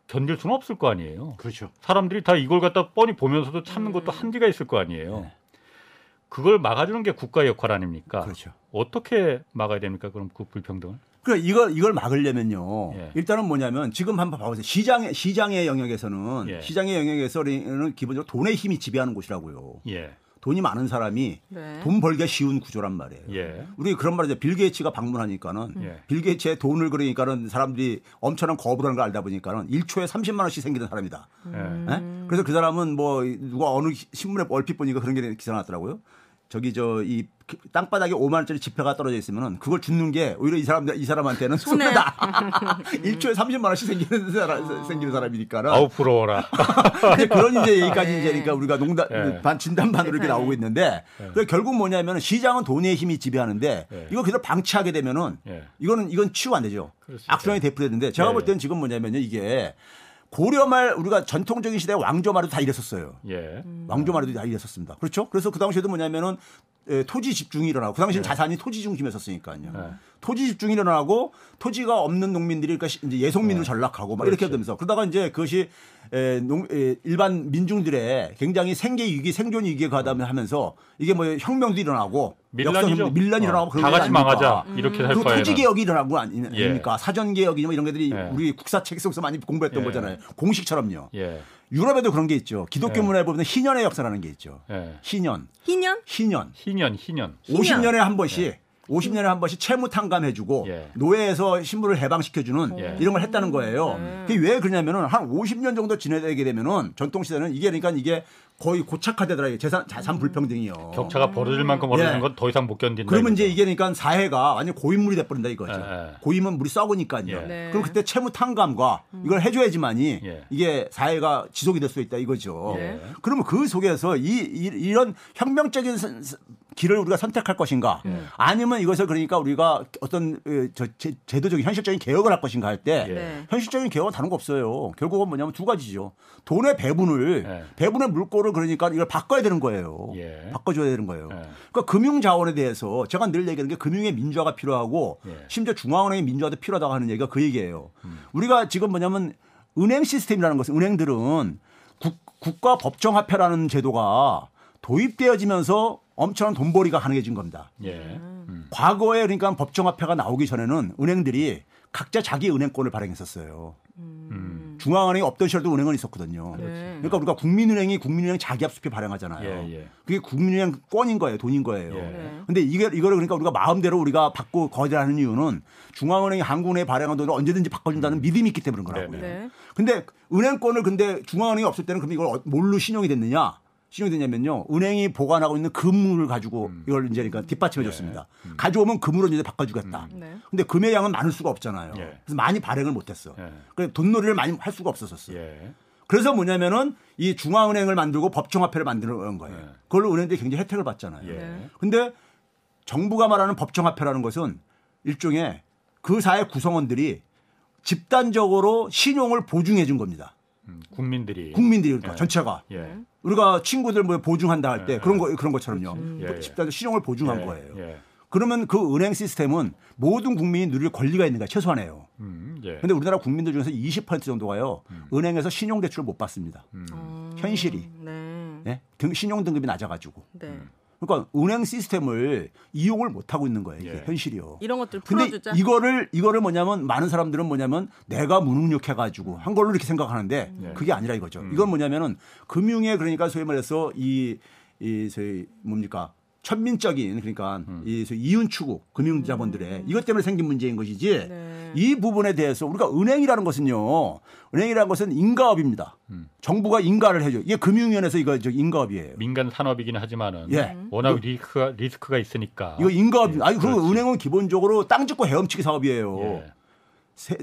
S2: 견딜 수는 없을 거 아니에요.
S4: 그렇죠.
S2: 사람들이 다 이걸 갖다 뻔히 보면서도 참는
S3: 음.
S2: 것도 한계가 있을 거 아니에요.
S4: 네.
S2: 그걸 막아주는 게 국가의 역할 아닙니까?
S4: 그렇죠.
S2: 어떻게 막아야 됩니까? 그럼 그 불평등을?
S4: 그러니까 이걸 이걸 막으려면요.
S2: 예.
S4: 일단은 뭐냐면 지금 한번 봐보세요. 시장의 시장의 영역에서는
S2: 예.
S4: 시장의 영역에서는 기본적으로 돈의 힘이 지배하는 곳이라고요.
S2: 예.
S4: 돈이 많은 사람이
S3: 네.
S4: 돈 벌기가 쉬운 구조란 말이에요.
S2: 예.
S4: 우리 그런 말이죠. 빌 게이츠가 방문하니까는
S2: 예.
S4: 빌 게이츠의 돈을 그러니까는 사람들이 엄청난 거부라는 걸 알다 보니까는 1초에 30만 원씩 생기는 사람이다.
S2: 예.
S4: 예? 그래서 그 사람은 뭐 누가 어느 신문에 얼핏 보니까 그런 게 기사 나왔더라고요. 저기 저 이 땅바닥에 5만 원짜리 지폐가 떨어져 있으면은 그걸 줍는 게 오히려 이 사람 이 사람한테는
S3: 손해.
S4: 손해다. 1초에 30만 원씩 생기는 사람 생기는 사람이니까는.
S2: 아우 부러워라.
S4: 근데 그런 이제 얘기까지
S3: 네.
S4: 이제 그러니까 우리가 농담
S2: 예.
S4: 반 진단 반으로 이렇게
S3: 세상에.
S4: 나오고 있는데 그 결국 뭐냐면 시장은 돈의 힘이 지배하는데
S2: 예.
S4: 이거 그대로 방치하게 되면은
S2: 예.
S4: 이거는 이건 치유 안 되죠. 악순환이 대표되는데 제가
S2: 예.
S4: 볼 때는 지금 뭐냐면요 이게 고려 말 우리가 전통적인 시대 왕조말에도 다 이랬었어요.
S2: 예.
S4: 왕조말에도 다 이랬었습니다. 그렇죠? 그래서 그 당시에도 뭐냐면은 에, 토지 집중이 일어나고 그 당시엔 자산이 토지 중심이었었으니까요.
S2: 네.
S4: 토지 집중이 일어나고 토지가 없는 농민들이 그러니까 시- 이제 예속민으로 전락하고 막 이렇게
S2: 그렇지.
S4: 되면서 그러다가 이제 그것이 에, 농, 에, 일반 민중들의 굉장히 생계 위기, 생존 위기에 가담을 하면서 이게 뭐 혁명도 일어나고
S2: 밀란이죠.
S4: 역사 밀란이
S2: 어,
S4: 일어나고 그런 다거
S2: 같이
S4: 아닙니까?
S2: 망하자. 이렇게 살
S4: 그리고
S2: 바에는.
S4: 토지 개혁이 일어난 거 아니-
S2: 예.
S4: 아닙니까? 사전 개혁이 뭐 이런 것들이
S2: 예.
S4: 우리 국사책 속에서 많이 공부했던
S2: 예.
S4: 거잖아요. 공식처럼요.
S2: 예.
S4: 유럽에도 그런 게 있죠. 기독교
S2: 예.
S4: 문화에 보면 희년의 역사라는 게 있죠.
S2: 예.
S4: 희년,
S3: 희년?
S4: 희년.
S2: 희년 희년.
S4: 50년에 한 번씩 50년에 한 번씩 채무 탕감해주고
S2: 예.
S4: 노예에서 신분을 해방시켜주는
S2: 예.
S4: 이런 걸 했다는 거예요. 그게 왜 그러냐면은 한 50년 정도 지내게 되면은 전통 시대는 이게 그러니까 이게 거의 고착화되더라고요. 재산 자산 불평등이요.
S2: 격차가 벌어질 만큼 벌어지는
S4: 예.
S2: 건더 이상 못 견딘다.
S4: 그러면 이제. 이게 그러니까 사회가 완전 고인물이 돼버린다 이거죠.
S2: 예, 예.
S4: 고인은 물이 썩으니까요.
S2: 예.
S3: 네.
S4: 그럼 그때 채무 탕감과 이걸 해줘야지만이
S2: 예.
S4: 이게 사회가 지속이 될 수 있다 이거죠.
S2: 예.
S4: 그러면 그 속에서 이, 이, 런 혁명적인 길을 우리가 선택할 것인가
S2: 예.
S4: 아니면 이것을 그러니까 우리가 어떤 어, 저 제, 제도적인 현실적인 개혁을 할 것인가 할때
S2: 예.
S3: 네.
S4: 현실적인 개혁은 다른 거 없어요. 결국은 뭐냐면 두 가지죠. 돈의 배분을
S2: 예.
S4: 배분의 물꼬를 그러니까 이걸 바꿔야 되는 거예요.
S2: 예.
S4: 바꿔줘야 되는 거예요.
S2: 예.
S4: 그러니까 금융 자원에 대해서 제가 늘 얘기하는 게 금융의 민주화가 필요하고
S2: 예.
S4: 심지어 중앙은행의 민주화도 필요하다고 하는 얘기가 그 얘기예요.
S2: 음.
S4: 우리가 지금 뭐냐면 은행 시스템이라는 것은 은행들은 국, 국가 법정화폐라는 제도가 도입되어지면서 엄청난 돈벌이가 가능해진 겁니다.
S2: 예. 음.
S4: 과거에 그러니까 법정화폐가 나오기 전에는 은행들이 각자 자기 은행권을 발행했었어요.
S2: 음.
S4: 중앙은행이 없던 시절도 은행은 있었거든요.
S3: 네.
S4: 그러니까 우리가 국민은행이 국민은행 자기합수표 발행하잖아요.
S2: 예, 예.
S4: 그게 국민은행 권인 거예요, 돈인 거예요.
S2: 예.
S3: 네.
S4: 근데 이게 이거를 그러니까 우리가 마음대로 우리가 받고 거절하는 이유는 중앙은행이 한국은행에 발행한 돈을 언제든지 바꿔준다는 믿음이 있기 때문에 그런 거라고요.
S2: 네,
S3: 네.
S4: 근데 은행권을 근데 중앙은행이 없을 때는 그럼 이걸 어- 뭘로 신용이 됐느냐? 신용이 됐냐면요. 은행이 보관하고 있는 금을 가지고
S2: 음.
S4: 이걸 이제 그러니까 뒷받침해 줬습니다.
S2: 네.
S4: 가져오면 금으로 이제 바꿔주겠다.
S3: 네.
S4: 근데 금의 양은 많을 수가 없잖아요.
S2: 예.
S4: 그래서 많이 발행을 못했어.
S2: 예.
S4: 그래서 돈놀이를 많이 할 수가 없었었어. 요
S2: 예.
S4: 그래서 뭐냐면은 이 중앙은행을 만들고 법정화폐를 만드는 거예요.
S2: 네.
S4: 그걸로 은행들이 굉장히 혜택을 받잖아요.
S2: 예.
S3: 네.
S4: 근데 정부가 말하는 법정화폐라는 것은 일종의 그 사회 구성원들이 집단적으로 신용을 보증해 준 겁니다.
S2: 음, 국민들이
S4: 국민들이 그러니까
S2: 예.
S4: 전체가
S2: 예.
S4: 우리가 친구들 뭐 보증한다 할때
S2: 예.
S4: 그런 거 그런 것처럼요.
S2: 예, 예.
S4: 집단 신용을 보증한
S2: 예.
S4: 거예요.
S2: 예.
S4: 그러면 그 은행 시스템은 모든 국민이 누릴 권리가 있는 거야 최소한이에요.
S2: 음, 예.
S4: 근데 우리나라 국민들 중에서 20% 정도가요 은행에서 신용 대출을 못 받습니다.
S3: 음.
S4: 현실이
S3: 네.
S4: 예? 등- 신용 등급이 낮아가지고.
S3: 네.
S4: 그러니까 은행 시스템을 이용을 못 하고 있는 거예요. 이게
S2: 예.
S4: 현실이요.
S3: 이런 것들
S4: 근데
S3: 풀어주자.
S4: 이거를 이거를 뭐냐면 많은 사람들은 뭐냐면 내가 무능력해 가지고 한 걸로 이렇게 생각하는데
S2: 예.
S4: 그게 아니라 이거죠.
S2: 음.
S4: 이건 뭐냐면은 금융에 그러니까 소위 말해서 이, 이 저희 뭡니까 천민적인 그러니까
S2: 음.
S4: 이 이윤 추구 금융 자본들의 이것 때문에 생긴 문제인 것이지
S3: 네.
S4: 이 부분에 대해서 우리가 은행이라는 것은요 은행이라는 것은 인가업입니다.
S2: 음.
S4: 정부가 인가를 해줘. 이게 금융위원회에서 이거 저 인가업이에요.
S2: 민간 산업이긴 하지만은
S4: 예.
S2: 워낙 리스크가 리스크가 있으니까
S4: 이거 인가업.
S2: 예,
S4: 아니 그리고
S2: 그렇지.
S4: 은행은 기본적으로 땅 짓고 헤엄치기 사업이에요.
S2: 예.
S4: 세-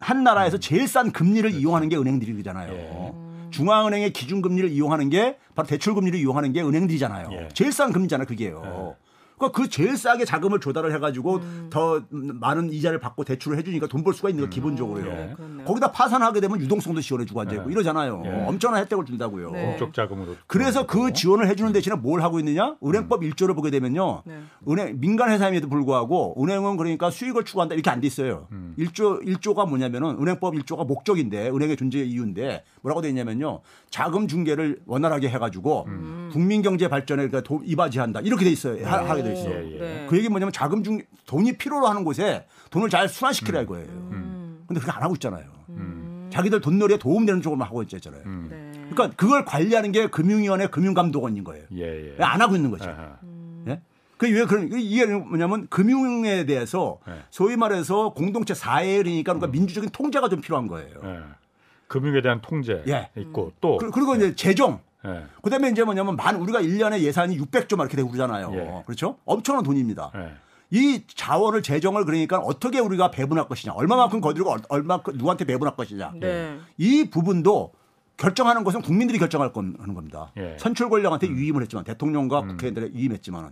S4: 한 나라에서 제일 싼 금리를 이용하는 게 은행들이잖아요.
S2: 예.
S4: 중앙은행의 기준금리를 이용하는 게 바로 대출금리를 이용하는 게 은행들이잖아요.
S2: 예.
S4: 제일 싼 금리잖아요, 그게요.
S2: 예.
S4: 그러니까 그 제일 싸게 자금을 조달을 해가지고
S3: 음.
S4: 더 많은 이자를 받고 대출을 해주니까 돈 벌 수가 있는 거 기본적으로요.
S2: 예.
S3: 그렇네요.
S4: 거기다 파산하게 되면 유동성도 지원해주고 안 되고
S2: 예.
S4: 이러잖아요.
S2: 예.
S4: 엄청난 혜택을 준다고요.
S3: 네.
S2: 공적 자금으로
S4: 그래서 그 지원을 해주는 대신에 뭘 하고 있느냐? 은행법
S2: 음.
S4: 1조를 보게 되면요.
S3: 네.
S4: 은행 민간 회사임에도 불구하고 은행은 그러니까 수익을 추구한다 이렇게 안 돼 있어요.
S2: 음.
S4: 1조 1조가 뭐냐면은 은행법 1조가 목적인데 은행의 존재 이유인데 뭐라고 돼 있냐면요. 자금 중개를 원활하게 해 가지고
S2: 음.
S4: 국민 경제 발전에 그러니까 도- 이바지한다. 이렇게 돼 있어요. 하, 하게 돼 있어요.
S2: 예, 예.
S3: 네.
S4: 그 얘기 뭐냐면 자금 중 돈이 필요로 하는 곳에 돈을 잘 순환시키라 이거예요.
S3: 음.
S4: 근데 그렇게 안 하고 있잖아요.
S2: 음.
S4: 자기들 돈놀이에 도움되는 쪽으로만 하고 있잖아요.
S2: 음.
S3: 네.
S4: 그러니까 그걸 관리하는 게 금융위원회 금융감독원인 거예요.
S2: 예, 예.
S4: 왜안 하고 있는 거죠. 예? 그왜 그런 이게 뭐냐면 금융에 대해서
S2: 네.
S4: 소위 말해서 공동체 사회니까
S2: 음.
S4: 그러니까 민주적인 통제가 좀 필요한 거예요.
S2: 예. 금융에 대한 통제
S4: 예.
S2: 있고 또
S4: 그- 그리고 이제 재정
S2: 예.
S4: 그다음에 이제 뭐냐면 만 우리가 1년에 예산이 600조 막 이렇게 되고 그러잖아요.
S2: 예.
S4: 그렇죠? 엄청난 돈입니다.
S2: 예.
S4: 이 자원을 재정을 그러니까 어떻게 우리가 배분할 것이냐, 얼마만큼 거두고 얼- 얼마큼 누구한테 배분할 것이냐.
S3: 네.
S4: 이 부분도 결정하는 것은 국민들이 결정할 건 하는 겁니다.
S2: 예.
S4: 선출 권력한테 유임을 했지만 대통령과
S2: 음.
S4: 국회의원들에 유임했지만은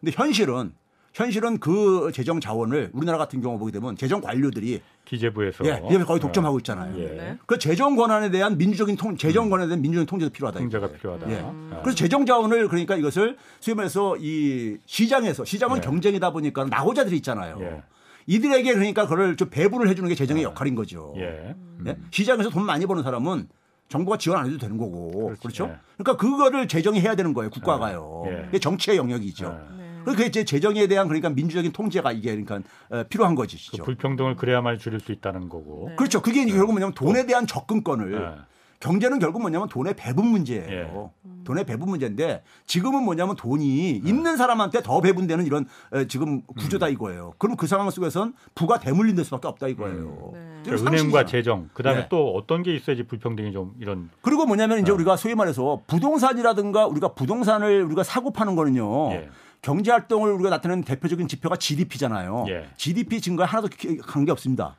S4: 근데 현실은 현실은 그 재정 자원을 우리나라 같은 경우 보게 되면 재정 관료들이
S2: 기재부에서
S4: 예, 이제 거의 독점하고 있잖아요.
S2: 예.
S3: 네.
S4: 그 재정 권한에 대한 민주적인 통 재정 권한에 대한 민주적인 통제도 필요하다.
S2: 통제가
S4: 이거예요.
S2: 필요하다.
S4: 예.
S2: 아.
S4: 그래서 재정 자원을 그러니까 이것을 소위 말해서 이 시장에서 시장은
S2: 예.
S4: 경쟁이다 보니까 나고자들이 있잖아요.
S2: 예.
S4: 이들에게 그러니까 그걸 좀 배분을 해주는 게 재정의 역할인 거죠.
S2: 예.
S4: 예? 시장에서 돈 많이 버는 사람은 정부가 지원 안 해도 되는 거고
S2: 그렇지.
S4: 그렇죠
S2: 예.
S4: 그러니까 그거를 재정이 해야 되는 거예요. 국가가요.
S2: 예.
S4: 그게 정치의 영역이죠.
S2: 예.
S4: 그러니까 이제 재정에 대한 그러니까 민주적인 통제가 이게 그러니까 어, 필요한
S2: 그
S4: 것이죠.
S2: 불평등을 그래야만 줄일 수 있다는 거고.
S4: 그렇죠. 그게 이제 결국 뭐냐면 돈에 대한 접근권을
S2: 예.
S4: 경제는 결국 뭐냐면 돈의 배분 문제예요. 돈의 배분 문제인데 지금은 뭐냐면 돈이 있는 사람한테 더 배분되는 이런 어, 지금 구조다 이거예요. 그럼 그 상황 속에선 부가 대물림 될 수밖에 없다 이거예요.
S3: 네.
S4: 이건
S2: 그러니까 은행과. 재정, 그다음에
S4: 네.
S2: 또 어떤 게 있어야지 불평등이 좀 이런
S4: 그리고 뭐냐면 이제 우리가 소위 말해서 부동산이라든가 우리가 부동산을 우리가 사고 파는 거는요.
S2: 예.
S4: 경제 활동을 우리가 나타내는 대표적인 지표가 GDP잖아요.
S2: 예.
S4: GDP 증가에 하나도 관계 없습니다.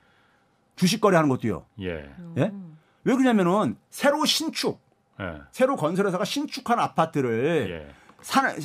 S4: 주식 거래하는 것도요.
S2: 예.
S4: 예? 왜 그러냐면은 새로 신축,
S2: 예.
S4: 새로 건설회사가 신축한 아파트를
S2: 예.
S4: 사는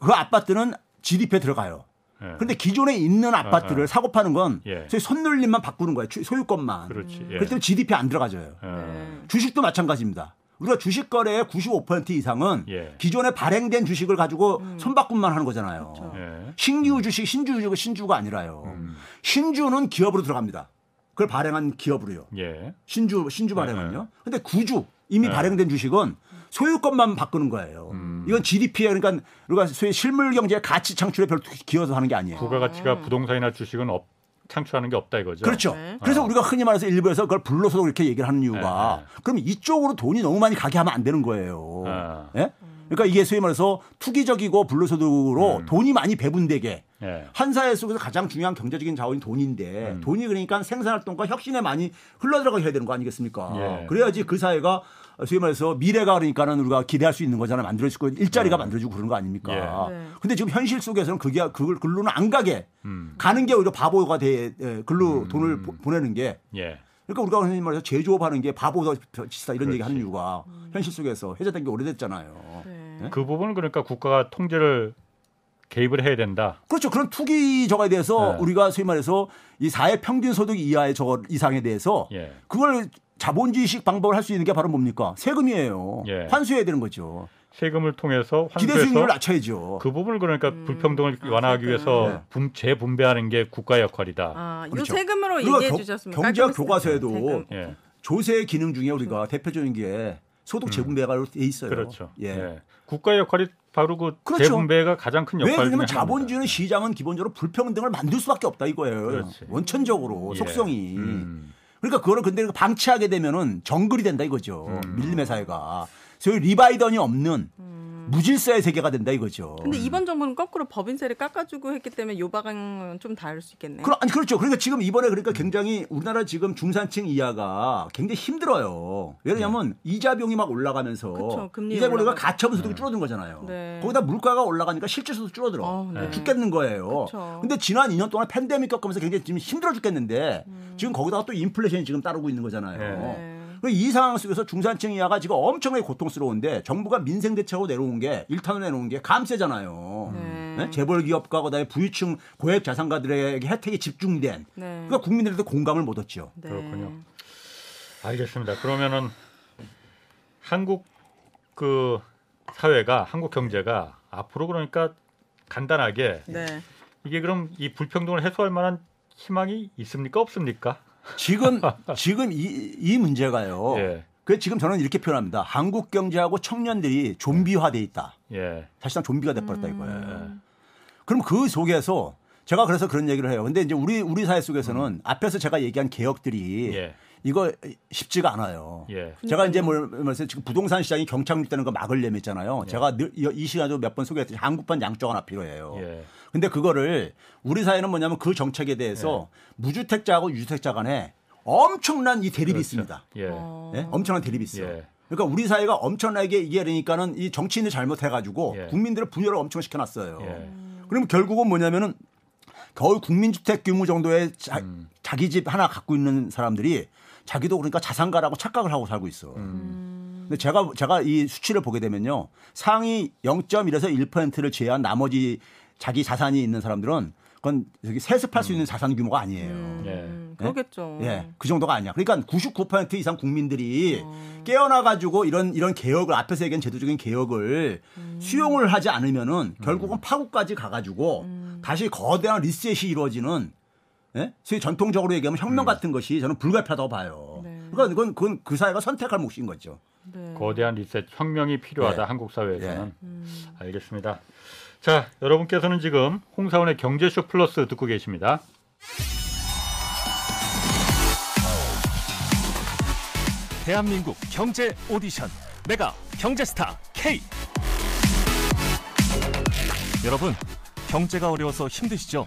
S4: 그 아파트는 GDP에 들어가요.
S2: 예.
S4: 그런데 기존에 있는 아파트를
S2: 아.
S4: 사고 파는 건
S2: 예.
S4: 소위 손놀림만 바꾸는 거예요. 주- 소유권만.
S2: 그렇지. 예.
S4: 그렇기 때문에 GDP 안 들어가져요.
S2: 예.
S4: 주식도 마찬가지입니다. 우리가 주식 거래의 95% 이상은
S2: 예.
S4: 기존에 발행된 주식을 가지고 손바꿈만 하는 거잖아요.
S2: 예.
S4: 신규 주식, 신주 주식, 신주가 아니라요.
S2: 음.
S4: 신주는 기업으로 들어갑니다. 그걸 발행한 기업으로요.
S2: 예.
S4: 신주 신주 발행은요. 근데 구주 이미
S2: 네.
S4: 발행된 주식은 소유권만 바꾸는 거예요.
S2: 음.
S4: 이건 GDP에 그러니까 우리가 소위 실물 경제의 가치 창출에 별로 기여서 하는 게 아니에요.
S2: 부가가치가 부동산이나 주식은 없, 창출하는 게 없다 이거죠.
S4: 그렇죠.
S3: 네.
S4: 그래서 우리가 흔히 말해서 일부에서 그걸 불러서도 그렇게 얘기를 하는 이유가
S2: 네,
S4: 그럼 이쪽으로 돈이 너무 많이 가게 하면 안 되는 거예요.
S2: 아.
S4: 예? 그러니까 이게 소위 말해서 투기적이고 불로소득으로
S2: 음.
S4: 돈이 많이 배분되게
S2: 예.
S4: 한 사회 속에서 가장 중요한 경제적인 자원이 돈인데
S2: 음.
S4: 돈이 그러니까 생산활동과 혁신에 많이 흘러들어가게 해야 되는 거 아니겠습니까?
S2: 예.
S4: 그래야지 그 사회가 소위 말해서 미래가 그러니까는 우리가 기대할 수 있는 거잖아요. 만들어지고 일자리가 만들어지고 그런 거 아닙니까?
S2: 예.
S3: 네.
S4: 근데 지금 현실 속에서는 그게 그걸 글로는 안 가게
S2: 음.
S4: 가는 게 오히려 바보가 돼 예, 글로 돈을 보- 보내는 게
S2: 예.
S4: 그러니까 우리가 흔히 말해서 제조업하는 게 바보다 비슷다 이런
S2: 그렇지.
S4: 얘기 하는 이유가 현실 속에서 해제된 게 오래됐잖아요.
S3: 네.
S2: 그 부분은 그러니까 국가가 통제를 개입을 해야 된다.
S4: 그렇죠. 그런 투기 저거에 대해서
S2: 네.
S4: 우리가 소위 말해서 이 사회 평균 소득 이하의 저 이상에 대해서
S2: 예.
S4: 그걸 자본주의식 방법을 할 수 있는 게 바로 뭡니까? 세금이에요.
S2: 예.
S4: 환수해야 되는 거죠.
S2: 세금을 통해서
S4: 기대 수익률을 낮춰야죠.
S2: 그 부분을 그러니까
S3: 음.
S2: 불평등을
S3: 아,
S2: 완화하기
S3: 세금.
S2: 위해서
S4: 네.
S2: 분, 재분배하는 게 국가의 역할이다.
S3: 아, 이거
S4: 그렇죠.
S3: 세금으로
S4: 우리가
S3: 얘기해
S4: 겨-
S3: 주셨으면
S4: 경제학 교과서에도.
S3: 세금.
S2: 예.
S4: 조세 기능 중에 우리가 대표적인 게 소득 재분배가 돼 있어요.
S2: 음. 그렇죠.
S4: 예.
S2: 예. 국가의 역할이 바로 그
S4: 그렇죠.
S2: 재분배가 가장
S4: 큰왜
S2: 역할 중에
S4: 그러냐면
S2: 하나입니다.
S4: 자본주의는 시장은 기본적으로 불평등을 만들 수밖에 없다 이거예요.
S2: 그렇지.
S4: 원천적으로
S2: 예.
S4: 속성이.
S2: 음.
S4: 그러니까 그거를 근데 방치하게 되면은 정글이 된다 이거죠.
S2: 음.
S4: 밀림의 사회가. 소위 리바이던이 없는 무질서의 세계가 된다 이거죠.
S3: 근데 이번 정부는 거꾸로 법인세를 깎아주고 했기 때문에 요 방향은 좀 다를 수 있겠네요.
S4: 그럼 아니 그렇죠. 그러니까 지금 이번에 그러니까 굉장히 우리나라 지금 중산층 이하가 굉장히 힘들어요. 왜냐하면 이자 비용이 막 올라가면서
S3: 그쵸,
S4: 이자 비용이. 가처분 소득이 줄어든 거잖아요.
S3: 네.
S4: 거기다 물가가 올라가니까 실질 소득 줄어들어.
S3: 어, 네.
S4: 죽겠는 거예요.
S3: 그쵸.
S4: 근데 지난 2년 동안 팬데믹 겪으면서 굉장히 지금 힘들어 죽겠는데 지금 거기다가 또 인플레이션이 지금 따르고 있는 거잖아요.
S3: 네.
S4: 그이 상황 속에서 중산층 이하가 지금 엄청나게 고통스러운데 정부가 민생 대책으로 내놓은 게 일탄으로 내놓은 게 감세잖아요.
S3: 네.
S4: 네? 재벌 기업과 그다음에 부유층 고액 자산가들에게 혜택이 집중된.
S3: 네.
S4: 그러니까 국민들한테 공감을 못 얻죠.
S3: 네.
S2: 그렇군요. 알겠습니다. 그러면은 한국 그 사회가 한국 경제가 앞으로 그러니까 간단하게
S3: 네.
S2: 이게 그럼 이 불평등을 해소할 만한 희망이 있습니까 없습니까?
S4: 지금 지금 이, 이 문제가요.
S2: 예.
S4: 그 지금 저는 이렇게 표현합니다. 한국 경제하고 청년들이 좀비화돼 있다.
S2: 예.
S4: 사실상 좀비가 돼버렸다 이거예요.
S3: 음.
S4: 그럼 그 속에서 제가 그래서 그런 얘기를 해요. 근데 이제 우리 우리 사회 속에서는 앞에서 제가 얘기한 개혁들이
S2: 예.
S4: 이거 쉽지가 않아요.
S2: 예.
S4: 제가 이제 뭘 말씀 지금 부동산 시장이 경착륙되는 거 막으려면 있잖아요. 제가 늘 이 시간에도 몇 번 소개했듯이 한국판 양쪽 하나 필요해요.
S2: 예.
S4: 근데 그거를 우리 사회는 뭐냐면 그 정책에 대해서 무주택자하고 유주택자 간에 엄청난 이 대립이 있습니다.
S2: 예.
S4: 예? 엄청난 대립이 있어요.
S2: 예.
S4: 그러니까 우리 사회가 엄청나게 이게 되니까는 이 정치인이 잘못해가지고
S2: 예.
S4: 국민들의 분열을 엄청 시켜놨어요.
S2: 예.
S4: 그럼 결국은 뭐냐면은 겨울 국민주택 규모 정도의 자,
S2: 음.
S4: 기집 하나 갖고 있는 사람들이 자기도 그러니까 자산가라고 착각을 하고 살고 있어.
S2: 음.
S4: 근데 제가 제가 이 수치를 보게 되면요 상위 0.1에서 1%를 제외한 나머지 자기 자산이 있는 사람들은 그건 저기 세습할 수 있는 자산 규모가 아니에요.
S3: 음,
S2: 예.
S3: 그러겠죠.
S4: 예, 그 정도가 아니야. 그러니까 99% 이상 국민들이
S3: 어.
S4: 깨어나 가지고 이런 이런 개혁을 앞에서 얘기한 제도적인 개혁을
S3: 음.
S4: 수용을 하지 않으면은 결국은 파국까지 가가지고
S3: 음.
S4: 다시 거대한 리셋이 이루어지는 예? 소위 전통적으로 얘기하면 혁명 같은 것이 저는 불가피하다고 봐요.
S3: 네.
S4: 그러니까 그건, 그건 그 사회가 선택할 몫인 거죠.
S3: 네.
S2: 거대한 리셋 혁명이 필요하다
S4: 예.
S2: 한국 사회에서는
S4: 예.
S3: 음.
S2: 알겠습니다. 자 여러분께서는 지금 홍사원의 경제쇼 플러스 듣고 계십니다.
S5: 대한민국 경제 오디션 메가 경제스타 K 여러분 경제가 어려워서 힘드시죠?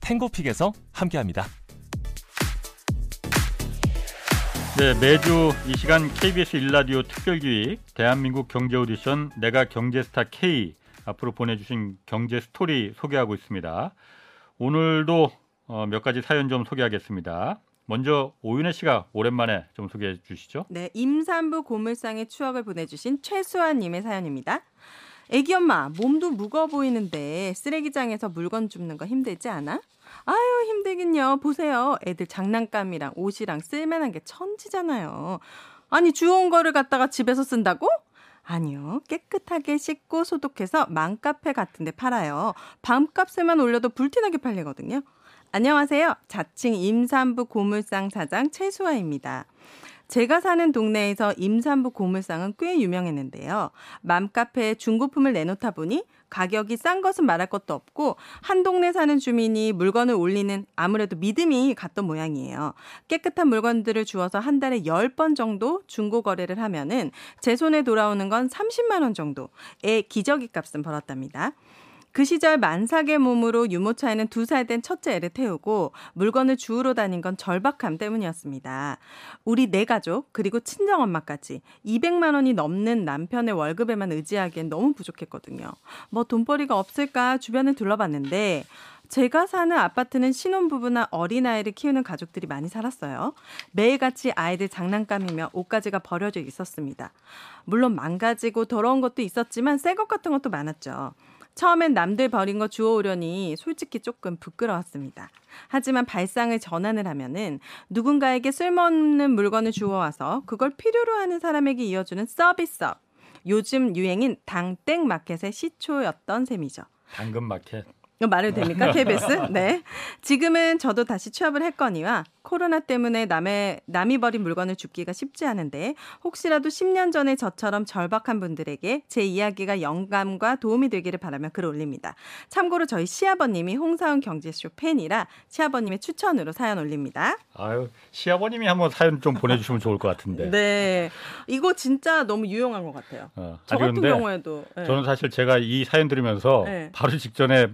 S5: 탱고픽에서 함께합니다.
S2: 네, 매주 이 시간 KBS 일라디오 특별기획 대한민국 경제 오디션 내가 경제스타 K 앞으로 보내주신 경제 스토리 소개하고 있습니다. 오늘도 어, 몇 가지 사연 좀 소개하겠습니다. 먼저 오윤혜 씨가 오랜만에 좀 소개해 주시죠.
S3: 네, 임산부 고물상의 추억을 보내주신 최수아님의 사연입니다. 애기 엄마, 몸도 무거워 보이는데 쓰레기장에서 물건 줍는 거 힘들지 않아? 아유, 힘들긴요. 보세요. 애들 장난감이랑 옷이랑 쓸만한 게 천지잖아요. 아니, 주워온 거를 갖다가 집에서 쓴다고? 아니요. 깨끗하게 씻고 소독해서 맘카페 같은 데 팔아요. 밤값에만 올려도 불티나게 팔리거든요. 안녕하세요. 자칭 임산부 고물상 사장 최수아입니다. 제가 사는 동네에서 임산부 고물상은 꽤 유명했는데요. 맘카페에 중고품을 내놓다 보니 가격이 싼 것은 말할 것도 없고 한 동네 사는 주민이 물건을 올리는 아무래도 믿음이 갔던 모양이에요. 깨끗한 물건들을 주어서 한 달에 10번 정도 중고 거래를 하면은 제 손에 돌아오는 건 30만 원 정도의 기저귀 값은 벌었답니다. 그 시절 만삭의 몸으로 유모차에는 두 살 된 첫째 애를 태우고 물건을 주우러 다닌 건 절박함 때문이었습니다. 우리 네 가족 그리고 친정 엄마까지 200만 원이 넘는 남편의 월급에만 의지하기엔 너무 부족했거든요. 뭐 돈벌이가 없을까 주변을 둘러봤는데 제가 사는 아파트는 신혼부부나 어린아이를 키우는 가족들이 많이 살았어요. 매일같이 아이들 장난감이며 옷가지가 버려져 있었습니다. 물론 망가지고 더러운 것도 있었지만 새 것 같은 것도 많았죠. 처음엔 남들 버린 거 주워오려니 솔직히 조금 부끄러웠습니다. 하지만 발상을 전환을 하면은 누군가에게 쓸모없는 물건을 주워와서 그걸 필요로 하는 사람에게 이어주는 서비스업. 요즘 유행인 당땡 마켓의 시초였던 셈이죠.
S2: 당근 마켓.
S3: 이거 말해도 됩니까? KBS? 네. 지금은 저도 다시 취업을 했거니와 코로나 때문에 남의, 남이 버린 물건을 줍기가 쉽지 않은데 혹시라도 10년 전에 저처럼 절박한 분들에게 제 이야기가 영감과 도움이 되기를 바라며 글을 올립니다. 참고로 저희 시아버님이 홍사운 경제쇼 팬이라 시아버님의 추천으로 사연 올립니다.
S2: 아유 시아버님이 한번 사연 좀 보내주시면 좋을 것 같은데.
S3: 네. 이거 진짜 너무 유용한 것 같아요.
S2: 어,
S3: 저 같은 경우에도. 네.
S2: 저는 사실 제가 이 사연 들으면서
S3: 네.
S2: 바로 직전에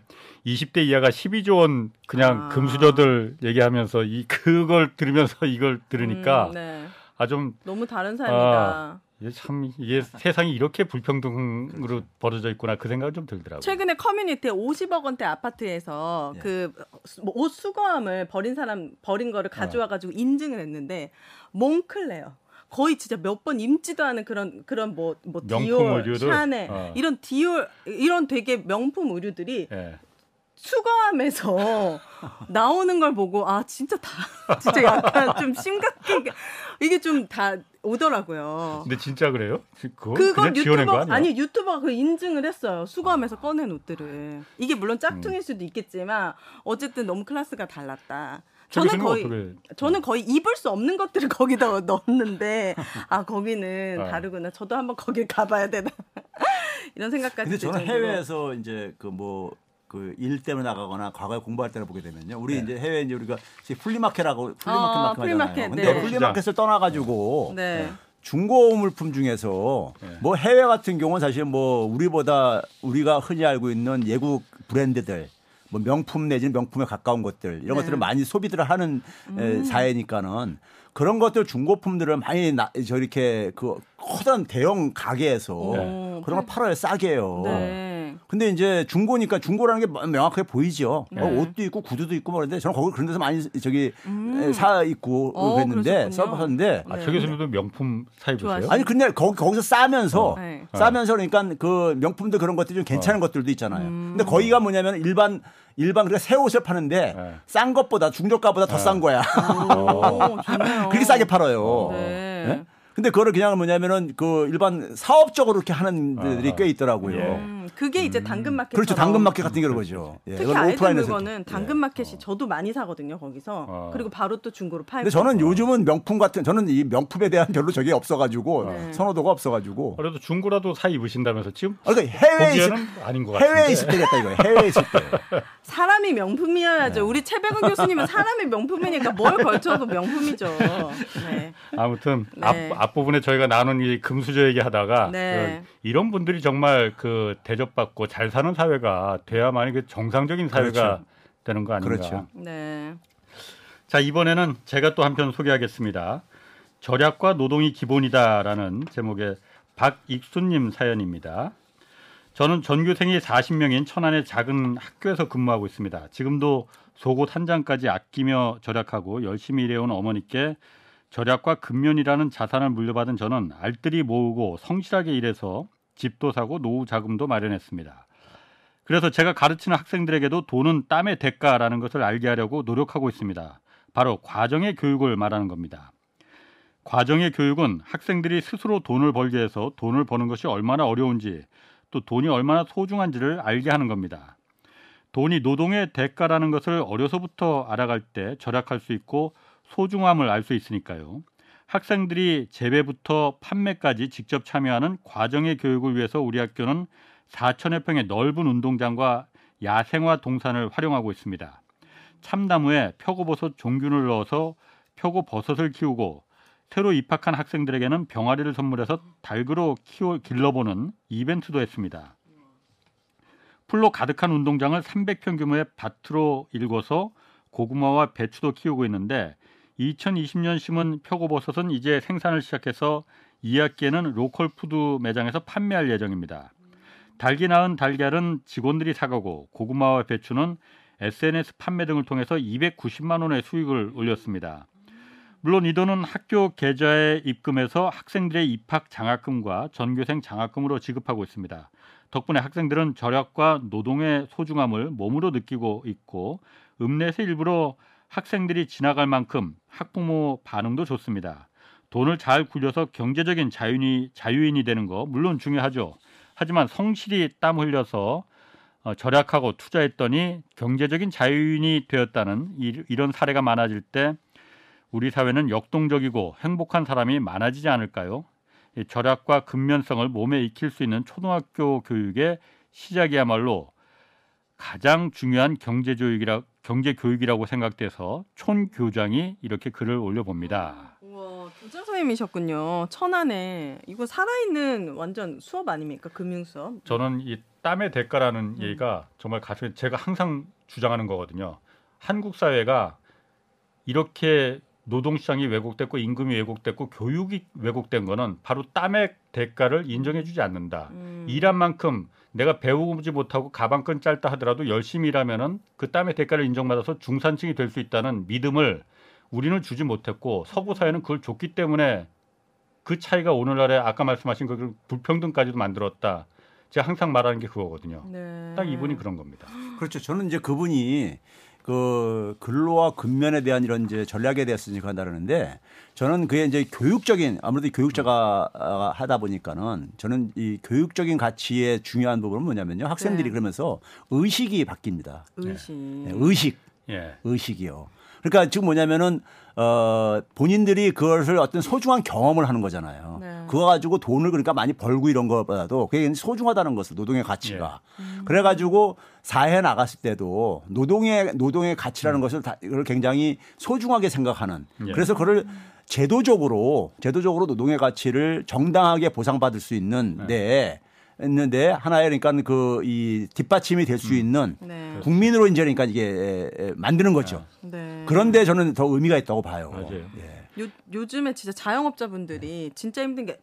S2: 20대 이하가 12조 원 그냥
S3: 아.
S2: 금수저들 얘기하면서 이 그걸 들으면서 이걸 들으니까
S3: 음, 네.
S2: 아좀
S3: 너무 다른 삶이다.
S2: 이게 참 이게 세상이 이렇게 불평등으로 벌어져 있구나 그 생각이 좀 들더라고요.
S3: 최근에 커뮤니티에 50억 원대 아파트에서
S4: 예.
S3: 그옷 수거함을 버린 사람 버린 거를 가져와 가지고 인증을 했는데 몽클레어. 거의 진짜 몇번 임지도 않은 그런 그런 뭐뭐
S2: 명품
S3: 디올? 샤넬
S2: 어.
S3: 이런 디올 이런 되게 명품 의류들이
S2: 예.
S3: 수거함에서 나오는 걸 보고 아 진짜 다 진짜 약간 좀 심각하게 이게 좀 다 오더라고요.
S2: 근데 진짜 그래요? 그거
S3: 그건 유튜버?
S2: 아니
S3: 유튜버가 그 인증을 했어요. 수거하면서 꺼낸 옷들을 이게 물론
S2: 음.
S3: 짝퉁일 수도 있겠지만 어쨌든 너무 클래스가 달랐다.
S2: 최
S3: 저는 거의
S2: 어떻게-
S3: 저는 거의 입을 수 없는 것들을 거기다 넣었는데 아 거기는
S2: 아.
S3: 다르구나. 저도 한번 거길 가봐야 되나 이런 생각까지.
S4: 근데
S3: 들
S4: 저는
S3: 정도로.
S4: 해외에서 이제 그 뭐 그 일 때문에 나가거나 과거에 공부할 때를 보게 되면요. 우리
S2: 네.
S4: 이제 해외 이제 우리가 플리마켓하고 플리마켓
S3: 아,
S4: 마켓
S3: 플리마켓,
S4: 하잖아요. 근데
S3: 네.
S4: 플리마켓을 떠나가지고
S3: 네.
S4: 중고 물품 중에서
S2: 네.
S4: 뭐 해외 같은 경우는 사실 뭐 우리보다 우리가 흔히 알고 있는 외국 브랜드들 뭐 명품 내지는 명품에 가까운 것들 이런
S3: 네.
S4: 것들을 많이 소비들을 하는 에,
S3: 음.
S4: 사회니까는 그런 것들 중고품들을 많이 나, 저렇게 그 커다란 대형 가게에서
S3: 네.
S4: 그런 걸 팔아요 싸게요.
S3: 네.
S4: 근데 이제 중고니까 중고라는 게 명확하게 보이죠.
S3: 네.
S4: 어, 옷도 있고 구두도 있고 뭐 그런데 저는 거기 그런 데서 많이 저기 사 입고
S3: 음. 어,
S4: 그랬는데. 써봤는데
S2: 아,
S3: 네.
S2: 최 교수님도 명품 사 입으세요?
S3: 좋아하시죠?
S4: 아니 근데 거기 거기서 싸면서
S3: 어. 네.
S4: 싸면서 그러니까 그 명품도 그런 것들이 좀 괜찮은 것들도 있잖아요. 근데 거기가 뭐냐면 일반 일반 그러니까 새 옷을 파는데
S2: 네.
S4: 싼 것보다 중저가보다 더 싼 거야.
S3: 오.
S4: 그렇게 싸게 팔아요.
S3: 네.
S4: 예? 근데 그거를 그냥 뭐냐면은 그 일반 사업적으로 이렇게 하는 데들이
S2: 아.
S4: 꽤 있더라고요.
S2: 예.
S3: 음, 그게 이제 당근마켓.
S4: 그렇죠. 당근마켓 같은 게 그거죠. 예,
S3: 특히 아이들 물건은 당근마켓이 저도 많이 사거든요 거기서
S2: 어.
S3: 그리고 바로 또 중고로 팔고.
S4: 근데 저는 요즘은 명품 같은 저는 이 명품에 대한 별로 적이 없어가지고
S3: 네.
S4: 선호도가 없어가지고
S2: 그래도 중고라도 사 입으신다면서 지금
S4: 아, 그러니까 해외에 있을,
S2: 아닌 것 같은데.
S4: 해외에 있을 때겠다 이거 해외에 있을 때
S3: 사람이 명품이어야죠.
S4: 네.
S3: 우리 최백은 교수님은 사람이 명품이니까 뭘 걸쳐도 명품이죠. 네.
S2: 아무튼
S3: 네.
S2: 앞, 앞부분에 저희가 나눈 이 금수저 얘기하다가
S3: 네.
S2: 그 이런 분들이 정말 그 대 접받고 잘 사는 사회가 돼야만이 그 정상적인 사회가
S4: 그렇죠.
S2: 되는 거 아닌가.
S4: 그렇죠.
S3: 네.
S2: 자 이번에는 제가 또 한편 소개하겠습니다. 절약과 노동이 기본이다라는 제목의 박익수님 사연입니다. 저는 전교생이 40명인 천안의 작은 학교에서 근무하고 있습니다. 지금도 속옷 한 장까지 아끼며 절약하고 열심히 일해온 어머니께 절약과 근면이라는 자산을 물려받은 저는 알뜰히 모으고 성실하게 일해서 집도 사고 노후 자금도 마련했습니다. 그래서 제가 가르치는 학생들에게도 돈은 땀의 대가라는 것을 알게 하려고 노력하고 있습니다. 바로 과정의 교육을 말하는 겁니다. 과정의 교육은 학생들이 스스로 돈을 벌기 위해서 돈을 버는 것이 얼마나 어려운지 또 돈이 얼마나 소중한지를 알게 하는 겁니다. 돈이 노동의 대가라는 것을 어려서부터 알아갈 때 절약할 수 있고 소중함을 알 수 있으니까요. 학생들이 재배부터 판매까지 직접 참여하는 과정의 교육을 위해서 우리 학교는 4천여 평의 넓은 운동장과 야생화 동산을 활용하고 있습니다. 참나무에 표고버섯 종균을 넣어서 표고버섯을 키우고 새로 입학한 학생들에게는 병아리를 선물해서 닭으로 키워 길러보는 이벤트도 했습니다. 풀로 가득한 운동장을 300평 규모의 밭으로 일궈서 고구마와 배추도 키우고 있는데 2020년 심은 표고버섯은 이제 생산을 시작해서 2학기에는 로컬 푸드 매장에서 판매할 예정입니다. 닭이 낳은 달걀은 직원들이 사가고 고구마와 배추는 SNS 판매 등을 통해서 290만 원의 수익을 올렸습니다. 물론 이 돈은 학교 계좌에 입금해서 학생들의 입학 장학금과 전교생 장학금으로 지급하고 있습니다. 덕분에 학생들은 절약과 노동의 소중함을 몸으로 느끼고 있고 읍내에서 일부러 학생들이 지나갈 만큼 학부모 반응도 좋습니다. 돈을 잘 굴려서 경제적인 자유인이, 자유인이 되는 거 물론 중요하죠. 하지만 성실히 땀 흘려서 어, 절약하고 투자했더니 경제적인 자유인이 되었다는 이, 이런 사례가 많아질 때 우리 사회는 역동적이고 행복한 사람이 많아지지 않을까요? 이 절약과 근면성을 몸에 익힐 수 있는 초등학교 교육의 시작이야말로 가장 중요한 경제 교육이라 경제 교육이라고 생각돼서 촌 교장이 이렇게 글을 올려봅니다.
S3: 우와, 교장 선생님이셨군요. 천안에 이거 살아있는 완전 수업 아닙니까? 금융 수업.
S2: 저는 이 땀의 대가라는 얘기가 정말 가슴에 제가 항상 주장하는 거거든요. 한국 사회가 이렇게 노동시장이 왜곡됐고 임금이 왜곡됐고 교육이 왜곡된 거는 바로 땀의 대가를 인정해주지 않는다.
S3: 음.
S2: 일한 만큼 내가 배우지 못하고 가방끈 짧다 하더라도 열심히 일하면은 그 땀의 대가를 인정받아서 중산층이 될 수 있다는 믿음을 우리는 주지 못했고 서구 사회는 그걸 줬기 때문에 그 차이가 오늘날에 아까 말씀하신 그 불평등까지도 만들었다. 제가 항상 말하는 게 그거거든요.
S3: 네.
S2: 딱 이분이 그런 겁니다.
S4: 그렇죠. 저는 이제 그분이 그 근로와 근면에 대한 이런 이제 전략에 대해서 생각한다는데 저는 그게 이제 교육적인 아무래도 교육자가 아, 하다 보니까는 저는 이 교육적인 가치의 중요한 부분은 뭐냐면요. 학생들이
S3: 네.
S4: 그러면서 의식이 바뀝니다.
S3: 의식.
S4: 네, 의식,
S2: 예.
S4: 의식이요. 그러니까 지금 뭐냐면은 어 본인들이 그것을 어떤 소중한 경험을 하는 거잖아요.
S3: 네.
S4: 그거 가지고 돈을 그러니까 많이 벌고 이런 것보다도 그게 소중하다는 것을 노동의 가치가. 그래 가지고 사회에 나갔을 때도 노동의 노동의 가치라는 것을 다 이걸 굉장히 소중하게 생각하는.
S2: 예.
S4: 그래서 그걸 제도적으로 제도적으로 노동의 가치를 정당하게 보상받을 수 있는 데 있는데 하나의 그러니까 그 이 뒷받침이 될 수 있는
S3: 네.
S4: 국민으로 이제 그러니까 이게 만드는 거죠.
S3: 네.
S4: 그런데 저는 더 의미가 있다고 봐요.
S2: 맞아요.
S4: 예.
S3: 요, 요즘에 진짜 자영업자분들이 진짜 힘든 게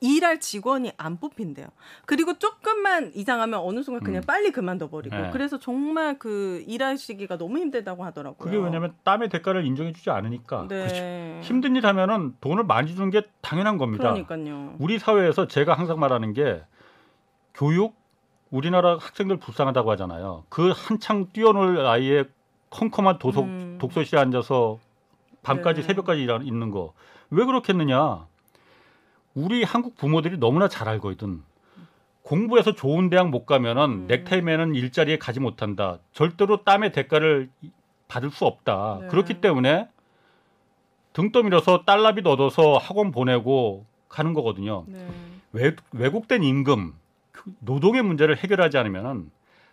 S3: 일할 직원이 안 뽑힌대요. 그리고 조금만 이상하면 어느 순간 그냥 빨리 그만둬 버리고.
S2: 네.
S3: 그래서 정말 그 일하시기가 너무 힘들다고 하더라고요.
S2: 그게 왜냐하면 땀의 대가를 인정해주지 않으니까
S3: 네.
S2: 힘든 일 하면은 돈을 많이 주는 게 당연한 겁니다.
S3: 그러니까요.
S2: 우리 사회에서 제가 항상 말하는 게 교육 우리나라 학생들 불쌍하다고 하잖아요. 그 한창 뛰어놀 아이의 컴컴한 도속
S3: 음.
S2: 독서실에 앉아서 밤까지
S3: 네.
S2: 새벽까지 일하- 있는 거 왜 그렇겠느냐? 우리 한국 부모들이 너무나 잘 알거든. 공부해서 좋은 대학 못 가면은
S3: 음.
S2: 넥타이 매는 일자리에 가지 못한다. 절대로 땀의 대가를 받을 수 없다.
S3: 네.
S2: 그렇기 때문에 등 떠밀어서 달러빚 얻어서 학원 보내고 가는 거거든요.
S3: 네.
S2: 외, 왜곡된 임금, 그 노동의 문제를 해결하지 않으면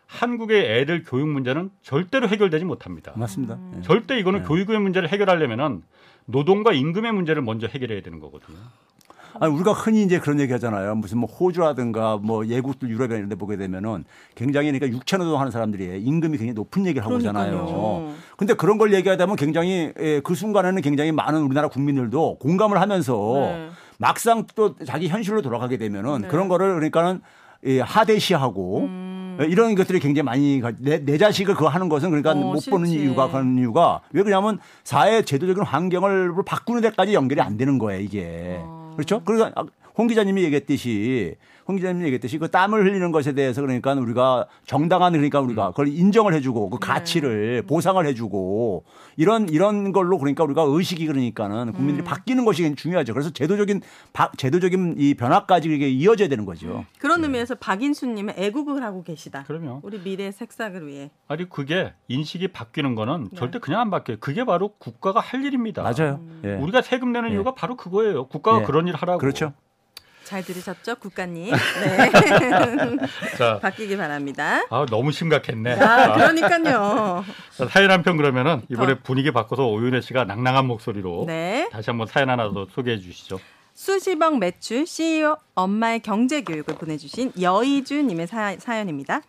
S2: 한국의 애들 교육 문제는 절대로 해결되지 못합니다.
S4: 맞습니다. 예.
S2: 절대 이거는
S4: 네.
S2: 교육의 문제를 해결하려면은 노동과 임금의 문제를 먼저 해결해야 되는 거거든요.
S4: 아니 우리가 흔히 이제 그런 얘기 하잖아요. 무슨 뭐 호주라든가 뭐 예국들 유럽 이런 데 보게 되면은 굉장히 그러니까 육체 노동하는 사람들이 임금이 굉장히 높은 얘기를 하고 오잖아요.
S3: 그러니까요.
S4: 근데 그런 걸 얘기하다 보면 굉장히 예, 그 순간에는 굉장히 많은 우리나라 국민들도 공감을 하면서
S3: 네.
S4: 막상 또 자기 현실로 돌아가게 되면은
S3: 네.
S4: 그런 거를 그러니까는 예, 하대시하고
S3: 음.
S4: 예, 이런 것들이 굉장히 많이 가- 내, 내 자식을 그거 하는 것은 그러니까
S3: 어,
S4: 못 보는
S3: 싫지.
S4: 이유가 그런 이유가 왜 그러냐면 사회 제도적인 환경을 바꾸는 데까지 연결이 안 되는 거예요 이게
S3: 어.
S4: 그렇죠? 그러니까 아, 홍 기자님이 얘기했듯이 홍 기자님이 얘기했듯이 그 땀을 흘리는 것에 대해서 그러니까 우리가 정당한 그러니까 우리가 그걸 인정을 해주고 그
S3: 네.
S4: 가치를 보상을 해주고 이런 이런 걸로 그러니까 우리가 의식이 그러니까는 국민들이
S3: 음.
S4: 바뀌는 것이 중요하죠. 그래서 제도적인 바- 제도적인 이 변화까지 이게 이어져야 되는 거죠.
S3: 그런 의미에서 박인수님은 애국을 하고 계시다.
S2: 그러면
S3: 우리 미래의 색상을 위해.
S2: 아니 그게 인식이 바뀌는 거는
S3: 네.
S2: 절대 그냥 안 바뀌어요. 그게 바로 국가가 할 일입니다.
S4: 맞아요. 예.
S2: 우리가 세금 내는
S4: 예.
S2: 이유가 바로 그거예요. 국가가
S4: 예.
S2: 그런 일 하라고.
S3: 네.
S4: 그렇죠.
S3: 잘 들으셨죠, 국가님? 네.
S2: 자,
S3: 바뀌기 바랍니다.
S2: 아 너무 심각했네.
S3: 아, 그러니까요.
S2: 자, 사연 한 편 그러면은 이번에
S3: 더.
S2: 분위기 바꿔서 오윤혜 씨가 낭낭한 목소리로
S3: 네.
S2: 다시 한번 사연 하나 더 소개해 주시죠.
S3: 수십억 매출 CEO 엄마의 경제 교육을 보내주신 여이주님의 사, 사연입니다.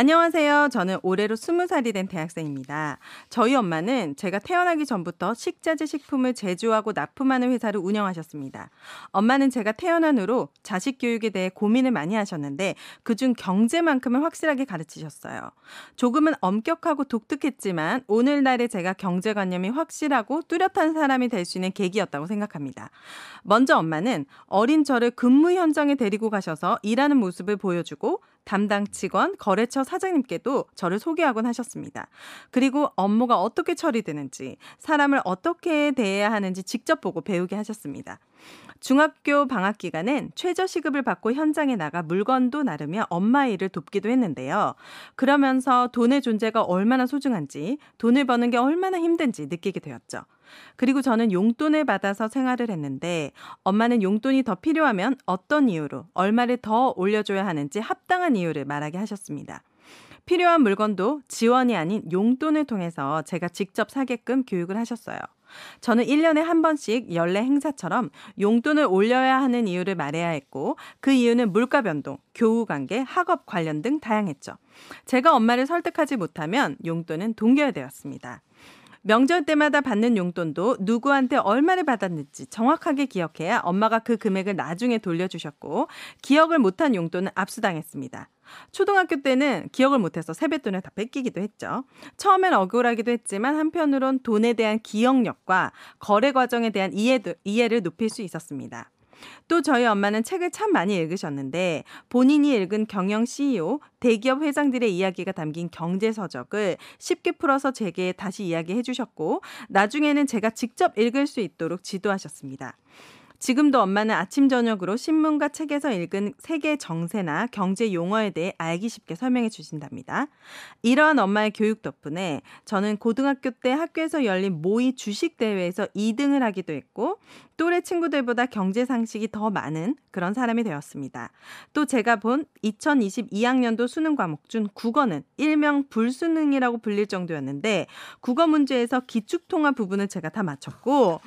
S3: 안녕하세요. 저는 올해로 스무 살이 된 대학생입니다. 저희 엄마는 제가 태어나기 전부터 식자재 식품을 제조하고 납품하는 회사를 운영하셨습니다. 엄마는 제가 태어난 후로 자식 교육에 대해 고민을 많이 하셨는데 그중 경제만큼은 확실하게 가르치셨어요. 조금은 엄격하고 독특했지만 오늘날의 제가 경제관념이 확실하고 뚜렷한 사람이 될 수 있는 계기였다고 생각합니다. 먼저 엄마는 어린 저를 근무 현장에 데리고 가셔서 일하는 모습을 보여주고 담당 직원, 거래처 사장님께도 저를 소개하곤 하셨습니다. 그리고 업무가 어떻게 처리되는지, 사람을 어떻게 대해야 하는지 직접 보고 배우게 하셨습니다. 중학교 방학 기간엔 최저 시급을 받고 현장에 나가 물건도 나르며 엄마 일을 돕기도 했는데요. 그러면서 돈의 존재가 얼마나 소중한지, 돈을 버는 게 얼마나 힘든지 느끼게 되었죠. 그리고 저는 용돈을 받아서 생활을 했는데 엄마는 용돈이 더 필요하면 어떤 이유로 얼마를 더 올려줘야 하는지 합당한 이유를 말하게 하셨습니다. 필요한 물건도 지원이 아닌 용돈을 통해서 제가 직접 사게끔 교육을 하셨어요. 저는 1년에 한 번씩 연례 행사처럼 용돈을 올려야 하는 이유를 말해야 했고 그 이유는 물가 변동, 교우 관계, 학업 관련 등 다양했죠. 제가 엄마를 설득하지 못하면 용돈은 동결되었습니다. 명절 때마다 받는 용돈도 누구한테 얼마를 받았는지 정확하게 기억해야 엄마가 그 금액을 나중에 돌려주셨고 기억을 못한 용돈은 압수당했습니다. 초등학교 때는 기억을 못해서 세뱃돈을 다 뺏기기도 했죠. 처음엔 억울하기도 했지만 한편으론 돈에 대한 기억력과 거래 과정에 대한 이해도, 이해를 높일 수 있었습니다. 또 저희 엄마는 책을 참 많이 읽으셨는데 본인이 읽은 경영 CEO, 대기업 회장들의 이야기가 담긴 경제 서적을 쉽게 풀어서 제게 다시 이야기해 주셨고 나중에는 제가 직접 읽을 수 있도록 지도하셨습니다. 지금도 엄마는 아침 저녁으로 신문과 책에서 읽은 세계 정세나 경제 용어에 대해 알기 쉽게 설명해 주신답니다. 이러한 엄마의 교육 덕분에 저는 고등학교 때 학교에서 열린 모의 주식 대회에서 2등을 하기도 했고 또래 친구들보다 경제 상식이 더 많은 그런 사람이 되었습니다. 또 제가 본 2022학년도 수능 과목 중 국어는 일명 불수능이라고 불릴 정도였는데 국어 문제에서 기축통화 부분을 제가 다 맞췄고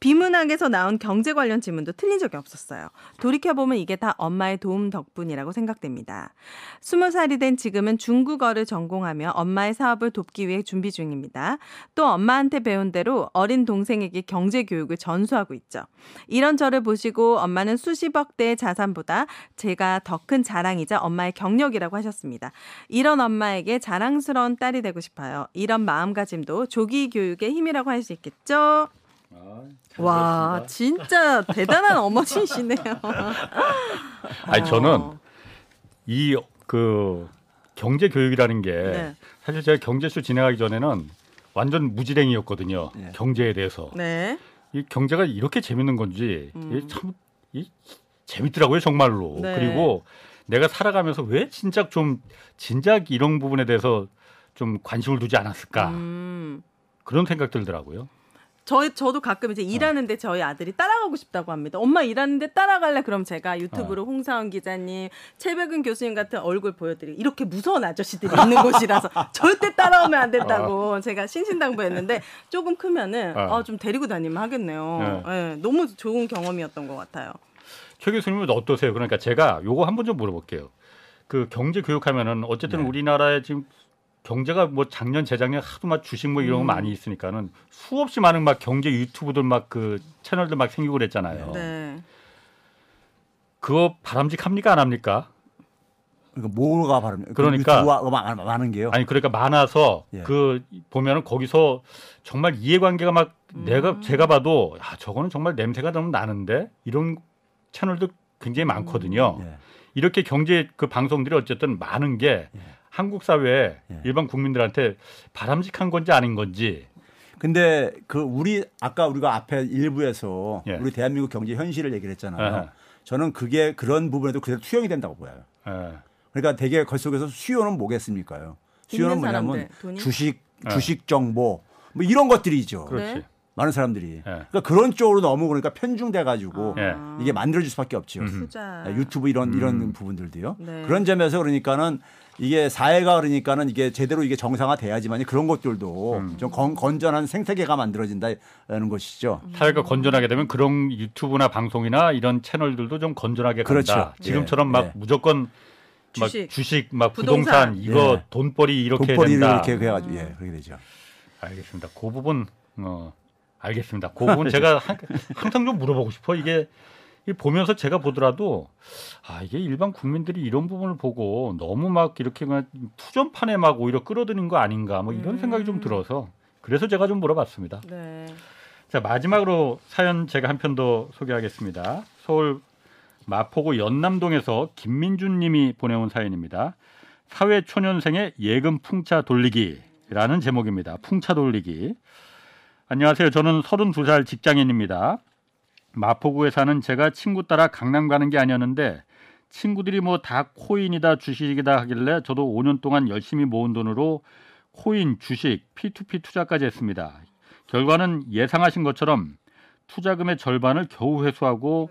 S3: 비문학에서 나온 경제 관련 질문도 틀린 적이 없었어요. 돌이켜보면 이게 다 엄마의 도움 덕분이라고 생각됩니다. 스무 살이 된 지금은 중국어를 전공하며 엄마의 사업을 돕기 위해 준비 중입니다. 또 엄마한테 배운 대로 어린 동생에게 경제 교육을 전수하고 있죠. 이런 저를 보시고 엄마는 수십억 대의 자산보다 제가 더 큰 자랑이자 엄마의 경력이라고 하셨습니다. 이런 엄마에게 자랑스러운 딸이 되고 싶어요. 이런 마음가짐도 조기 교육의 힘이라고 할 수 있겠죠?
S2: 아,
S3: 와, 진짜 대단한 어머니시네요.
S2: 아니 저는
S3: 어.
S2: 이그 경제 교육이라는 게
S3: 네.
S2: 사실 제가 경제쇼 진행하기 전에는 완전 무지랭이였거든요.
S4: 네.
S2: 경제에 대해서.
S3: 네.
S2: 이 경제가 이렇게 재밌는 건지
S3: 음.
S2: 참 이, 재밌더라고요 정말로.
S3: 네.
S2: 그리고 내가 살아가면서 왜 진작 좀 진작 이런 부분에 대해서 좀 관심을 두지 않았을까
S3: 음.
S2: 그런 생각 들더라고요.
S3: 저희 저도 가끔 이제 일하는데 저희 아들이 따라가고 싶다고 합니다. 엄마 일하는데 따라갈래? 그럼 제가 유튜브로 홍사원 기자님, 최백은 교수님 같은 얼굴 보여드리고 이렇게 무서운 아저씨들이 있는 곳이라서 절대 따라오면 안 된다고 제가 신신당부했는데 조금 크면은
S2: 어.
S3: 어, 좀 데리고 다니면 하겠네요. 예, 너무 좋은 경험이었던 것 같아요.
S2: 최 교수님은 어떠세요? 그러니까 제가 요거 한번 좀 물어볼게요. 그 경제 교육하면은 어쨌든
S4: 네.
S2: 우리나라에 지금 경제가 뭐 작년 재작년 하도 막 주식 뭐 이런 거
S3: 음.
S2: 많이 있으니까는 수없이 많은 막 경제 유튜브들 막 그 채널들 막 생기고 그랬잖아요.
S3: 네.
S2: 그거 바람직합니까 안 합니까?
S4: 그러니까 뭐가 바람?
S2: 그러니까-
S4: 유튜브가 많- 많은 게요.
S2: 아니 그러니까 많아서
S4: 예.
S2: 그 보면은 거기서 정말 이해관계가 막 내가
S3: 음.
S2: 제가 봐도 야 저거는 정말 냄새가 너무 나는데 이런 채널도 굉장히 많거든요.
S4: 예.
S2: 이렇게 경제 그 방송들이 어쨌든 많은 게
S4: 예.
S2: 한국 사회에
S4: 예.
S2: 일반 국민들한테 바람직한 건지 아닌 건지
S4: 근데 그 우리 아까 우리가 앞에 일부에서
S2: 예.
S4: 우리 대한민국 경제 현실을 얘기를 했잖아요.
S2: 예.
S4: 저는 그게 그런 부분에도 그대로 투영이 된다고 보여요.
S2: 예.
S4: 그러니까 되게 그 속에서 수요는 뭐겠습니까요? 수요는 뭐냐면
S3: 사람들?
S4: 주식,
S2: 예.
S4: 주식 정보 뭐 이런 것들이죠.
S2: 그렇지.
S3: 네.
S4: 많은 사람들이.
S2: 예.
S4: 그러니까 그런 쪽으로 너무 그러니까 편중돼 가지고
S2: 예.
S3: 아.
S4: 이게 만들어질 수밖에 없죠.
S3: 투자.
S4: 유튜브 이런
S2: 음.
S4: 이런 부분들도요.
S3: 네.
S4: 그런 점에서 그러니까는 이게 사회가 그러니까는 이게 제대로 이게 정상화 돼야지만 그런 것들도
S2: 음.
S4: 좀 건, 건전한 생태계가 만들어진다는 것이죠.
S2: 사회가 건전하게 되면 그런 유튜브나 방송이나 이런 채널들도 좀 건전하게 간다.
S4: 그렇죠.
S2: 지금처럼
S4: 예.
S2: 막
S4: 예.
S2: 무조건 막
S3: 주식.
S2: 주식, 막
S3: 부동산.
S2: 부동산, 이거
S4: 예.
S2: 돈벌이 이렇게
S4: 돈벌이를
S2: 된다.
S4: 이렇게 해가지고 예 그렇게 되죠.
S2: 알겠습니다. 그 부분 어 알겠습니다. 그 부분 제가 한- 항상 좀 물어보고 싶어. 이게 이 보면서 제가 보더라도 아 이게 일반 국민들이 이런 부분을 보고 너무 막 이렇게 그냥 투전판에 막 오히려 끌어들인 거 아닌가 뭐 이런
S3: 음.
S2: 생각이 좀 들어서 그래서 제가 좀 물어봤습니다.
S3: 네.
S2: 자 마지막으로 사연 제가 한 편 더 소개하겠습니다. 서울 마포구 연남동에서 김민준님이 보내온 사연입니다. 사회 초년생의 예금 풍차 돌리기라는 제목입니다. 풍차 돌리기. 안녕하세요. 저는 32살 직장인입니다. 마포구에 사는 제가 친구 따라 강남 가는 게 아니었는데 친구들이 뭐 다 코인이다 주식이다 하길래 저도 5년 동안 열심히 모은 돈으로 코인, 주식, P2P 투자까지 했습니다. 결과는 예상하신 것처럼 투자금의 절반을 겨우 회수하고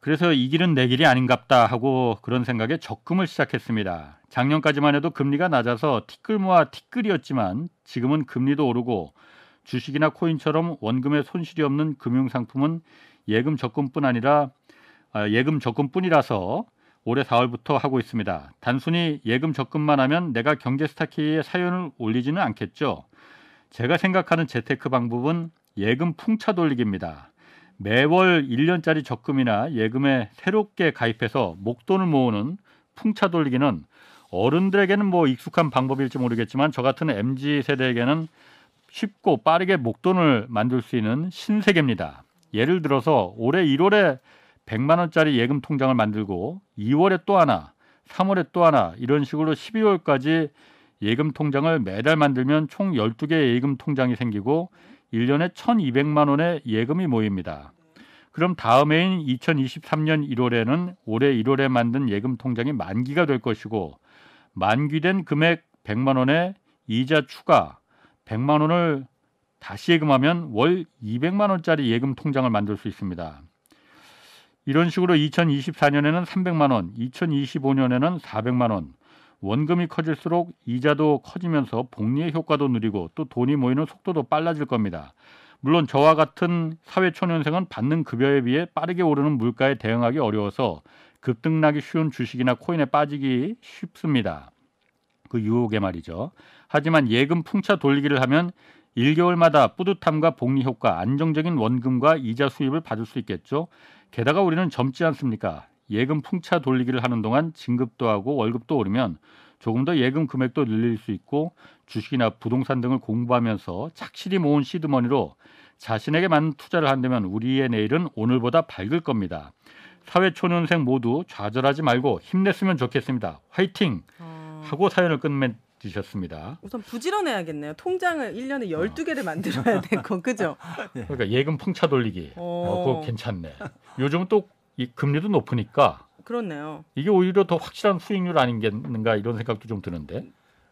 S2: 그래서 이 길은 내 길이 아닌갑다 하고 그런 생각에 적금을 시작했습니다. 작년까지만 해도 금리가 낮아서 티끌 모아 티끌이었지만 지금은 금리도 오르고 주식이나 코인처럼 원금에 손실이 없는 금융 상품은 예금 적금뿐 아니라 아, 예금 적금뿐이라서 올해 4월부터 하고 있습니다. 단순히 예금 적금만 하면 내가 경제 스타키에 사연을 올리지는 않겠죠. 제가 생각하는 재테크 방법은 예금 풍차 돌리기입니다. 매월 1년짜리 적금이나 예금에 새롭게 가입해서 목돈을 모으는 풍차 돌리기는 어른들에게는 뭐 익숙한 방법일지 모르겠지만 저 같은 MZ 세대에게는 쉽고 빠르게 목돈을 만들 수 있는 신세계입니다. 예를 들어서 올해 1월에 100만 원짜리 예금 통장을 만들고 2월에 또 하나, 3월에 또 하나 이런 식으로 12월까지 예금 통장을 매달 만들면 총 12개의 예금 통장이 생기고 1년에 1,200만 원의 예금이 모입니다. 그럼 다음 해인 2023년 1월에는 올해 1월에 만든 예금 통장이 만기가 될 것이고 만기된 금액 100만 원에 이자 추가 100만 원을 다시 예금하면 월 200만 원짜리 예금 통장을 만들 수 있습니다. 이런 식으로 2024년에는 300만 원, 2025년에는 400만 원. 원금이 커질수록 이자도 커지면서 복리의 효과도 누리고 또 돈이 모이는 속도도 빨라질 겁니다. 물론 저와 같은 사회초년생은 받는 급여에 비해 빠르게 오르는 물가에 대응하기 어려워서 급등나기 쉬운 주식이나 코인에 빠지기 쉽습니다. 그 유혹에 말이죠. 하지만 예금 풍차 돌리기를 하면 1개월마다 뿌듯함과 복리 효과, 안정적인 원금과 이자 수입을 받을 수 있겠죠. 게다가 우리는 젊지 않습니까? 예금 풍차 돌리기를 하는 동안 진급도 하고 월급도 오르면 조금 더 예금 금액도 늘릴 수 있고 주식이나 부동산 등을 공부하면서 착실히 모은 시드머니로 자신에게 맞는 투자를 한다면 우리의 내일은 오늘보다 밝을 겁니다. 사회 초년생 모두 좌절하지 말고 힘냈으면 좋겠습니다. 화이팅!
S3: 어,
S2: 하고 사연을 끝맺 으셨습니다.
S3: 우선 부지런해야겠네요. 통장을 1년에 12개를 만들어야 되고 그죠?
S2: 그러니까 예금 풍차 돌리기.
S3: 어.
S2: 어, 그거 괜찮네. 요즘은 또 이 금리도 높으니까
S3: 그렇네요.
S2: 이게 오히려 더 확실한 수익률 아닌가 이런 생각도 좀 드는데.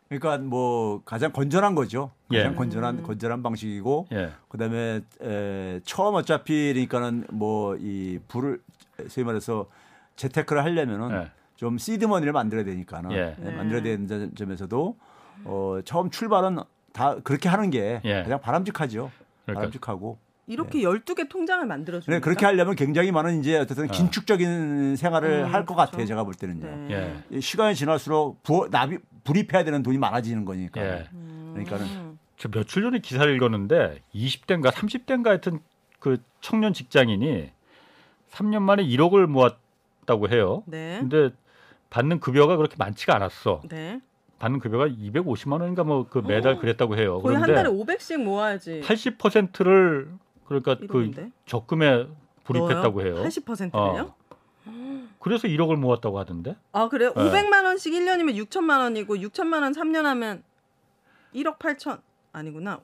S4: 그러니까 뭐 가장 건전한 거죠. 가장
S2: 예.
S4: 건전한 건전한 방식이고
S2: 예.
S4: 그다음에 에, 처음 어차피 그러니까는 뭐 이 불을 소위 말해서 재테크를 하려면은
S2: 예.
S4: 좀 시드머니를 만들어야 되니까는
S2: 예.
S4: 예, 만들어야 되는 점에서도 어, 처음 출발은 다 그렇게 하는 게
S2: 예.
S4: 가장 바람직하죠.
S2: 그러니까
S4: 바람직하고.
S3: 이렇게 12개 통장을 만들어 주는
S4: 네, 그렇게 하려면 굉장히 많은 이제 어쨌든 긴축적인 생활을
S3: 음,
S4: 할것
S3: 그렇죠.
S4: 같아요. 제가 볼 때는요.
S3: 네.
S2: 예.
S4: 이 시간이 지날수록 부, 납입 불입해야 되는 돈이 많아지는 거니까.
S2: 예.
S4: 그러니까는
S3: 음.
S2: 저 며칠 전에 기사를 읽었는데 20대인가 30대인가 하여튼 그 청년 직장인이 3년 만에 1억을 모았다고 해요.
S3: 네.
S2: 근데 받는 급여가 그렇게 많지가 않았어.
S3: 네.
S2: 받는 급여가 250만 원인가 뭐 그 매달 그랬다고 해요.
S3: 거의 한 달에
S2: 그런데
S3: 500씩 모아야지.
S2: 80%를 그러니까 그
S3: 1억인데.
S2: 적금에 불입했다고 해요.
S3: 80%를요?
S2: 어. 그래서 1억을 모았다고 하던데.
S3: 아 그래요?
S2: 네.
S3: 500만 원씩 1년이면 6천만 원이고 6천만 원 3년 하면 1억 8천 아니구나.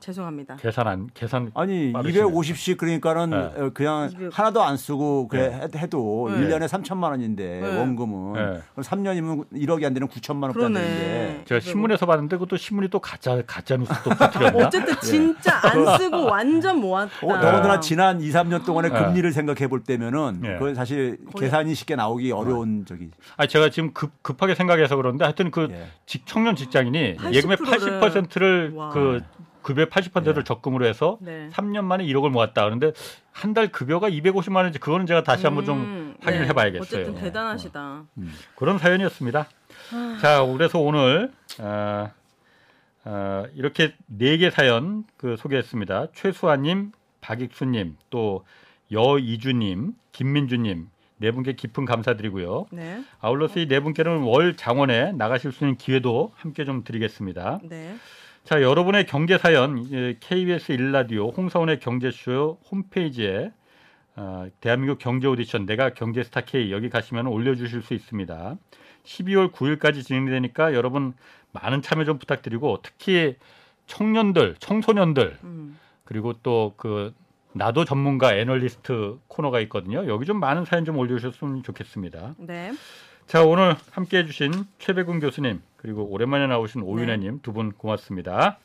S3: 죄송합니다.
S2: 계산 안 계산
S4: 아니
S2: 빠르시네.
S4: 250씩 그러니까는
S2: 네.
S4: 어, 그냥
S3: 200.
S4: 하나도 안 쓰고 그래 해- 해도
S3: 네.
S4: 일 1년에 3천만 원인데
S3: 네.
S4: 원금은
S2: 네.
S4: 그럼 3년이면 1억이 안 되는 9천만 원밖에 안 되는데.
S2: 제가 신문에서 봤는데 그것도 신문이 또 가짜 가짜 뉴스 또 퍼뜨렸나?
S3: 어쨌든 진짜 안 쓰고 완전 모았다.
S4: 어, 더군다나 지난 2, 3년 동안의
S2: 네.
S4: 금리를 생각해 볼 때면은
S2: 네.
S4: 그건 사실
S3: 거의-
S4: 계산이 쉽게 나오기 어려운 적이
S2: 아니 제가 지금 급, 급하게 생각해서 그러는데 하여튼 그
S4: 예.
S2: 직, 청년 직장인이
S3: 80%
S2: 예금의
S3: 를
S2: 80%를
S3: 와.
S2: 그 급여 80%를 적금으로 해서
S3: 네.
S2: 3년 만에 1억을 모았다. 그런데 한 달 급여가 250만 원인지 그거는 제가 다시 한번 좀
S3: 음,
S2: 확인을
S3: 네.
S2: 해봐야겠어요.
S3: 어쨌든 대단하시다.
S2: 그런 사연이었습니다. 자, 그래서 오늘 어, 어, 이렇게 네 개 사연 그 소개했습니다. 최수아님, 박익수님, 또 여이주님, 김민주님 네 분께 깊은 감사드리고요.
S3: 네.
S2: 아울러서 이 네 분께는 월 장원에 나가실 수 있는 기회도 함께 좀 드리겠습니다.
S3: 네.
S2: 자, 여러분의 경제 사연 KBS 일라디오 홍사원의 경제쇼 홈페이지에 어, 대한민국 경제 오디션 내가 경제 스타 K 여기 가시면 올려주실 수 있습니다. 12월 9일까지 진행되니까 여러분 많은 참여 좀 부탁드리고 특히 청년들, 청소년들
S3: 음.
S2: 그리고 또 그 나도 전문가 애널리스트 코너가 있거든요. 여기 좀 많은 사연 좀 올려주셨으면 좋겠습니다.
S3: 네.
S2: 자 오늘 함께해 주신 최백운 교수님 그리고 오랜만에 나오신 오윤혜님 두분 고맙습니다.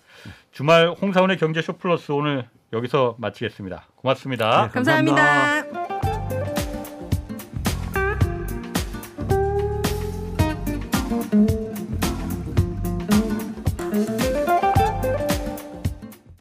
S2: 주말 홍사원의 경제 쇼 플러스 오늘 여기서 마치겠습니다. 고맙습니다.
S4: 네,
S3: 감사합니다.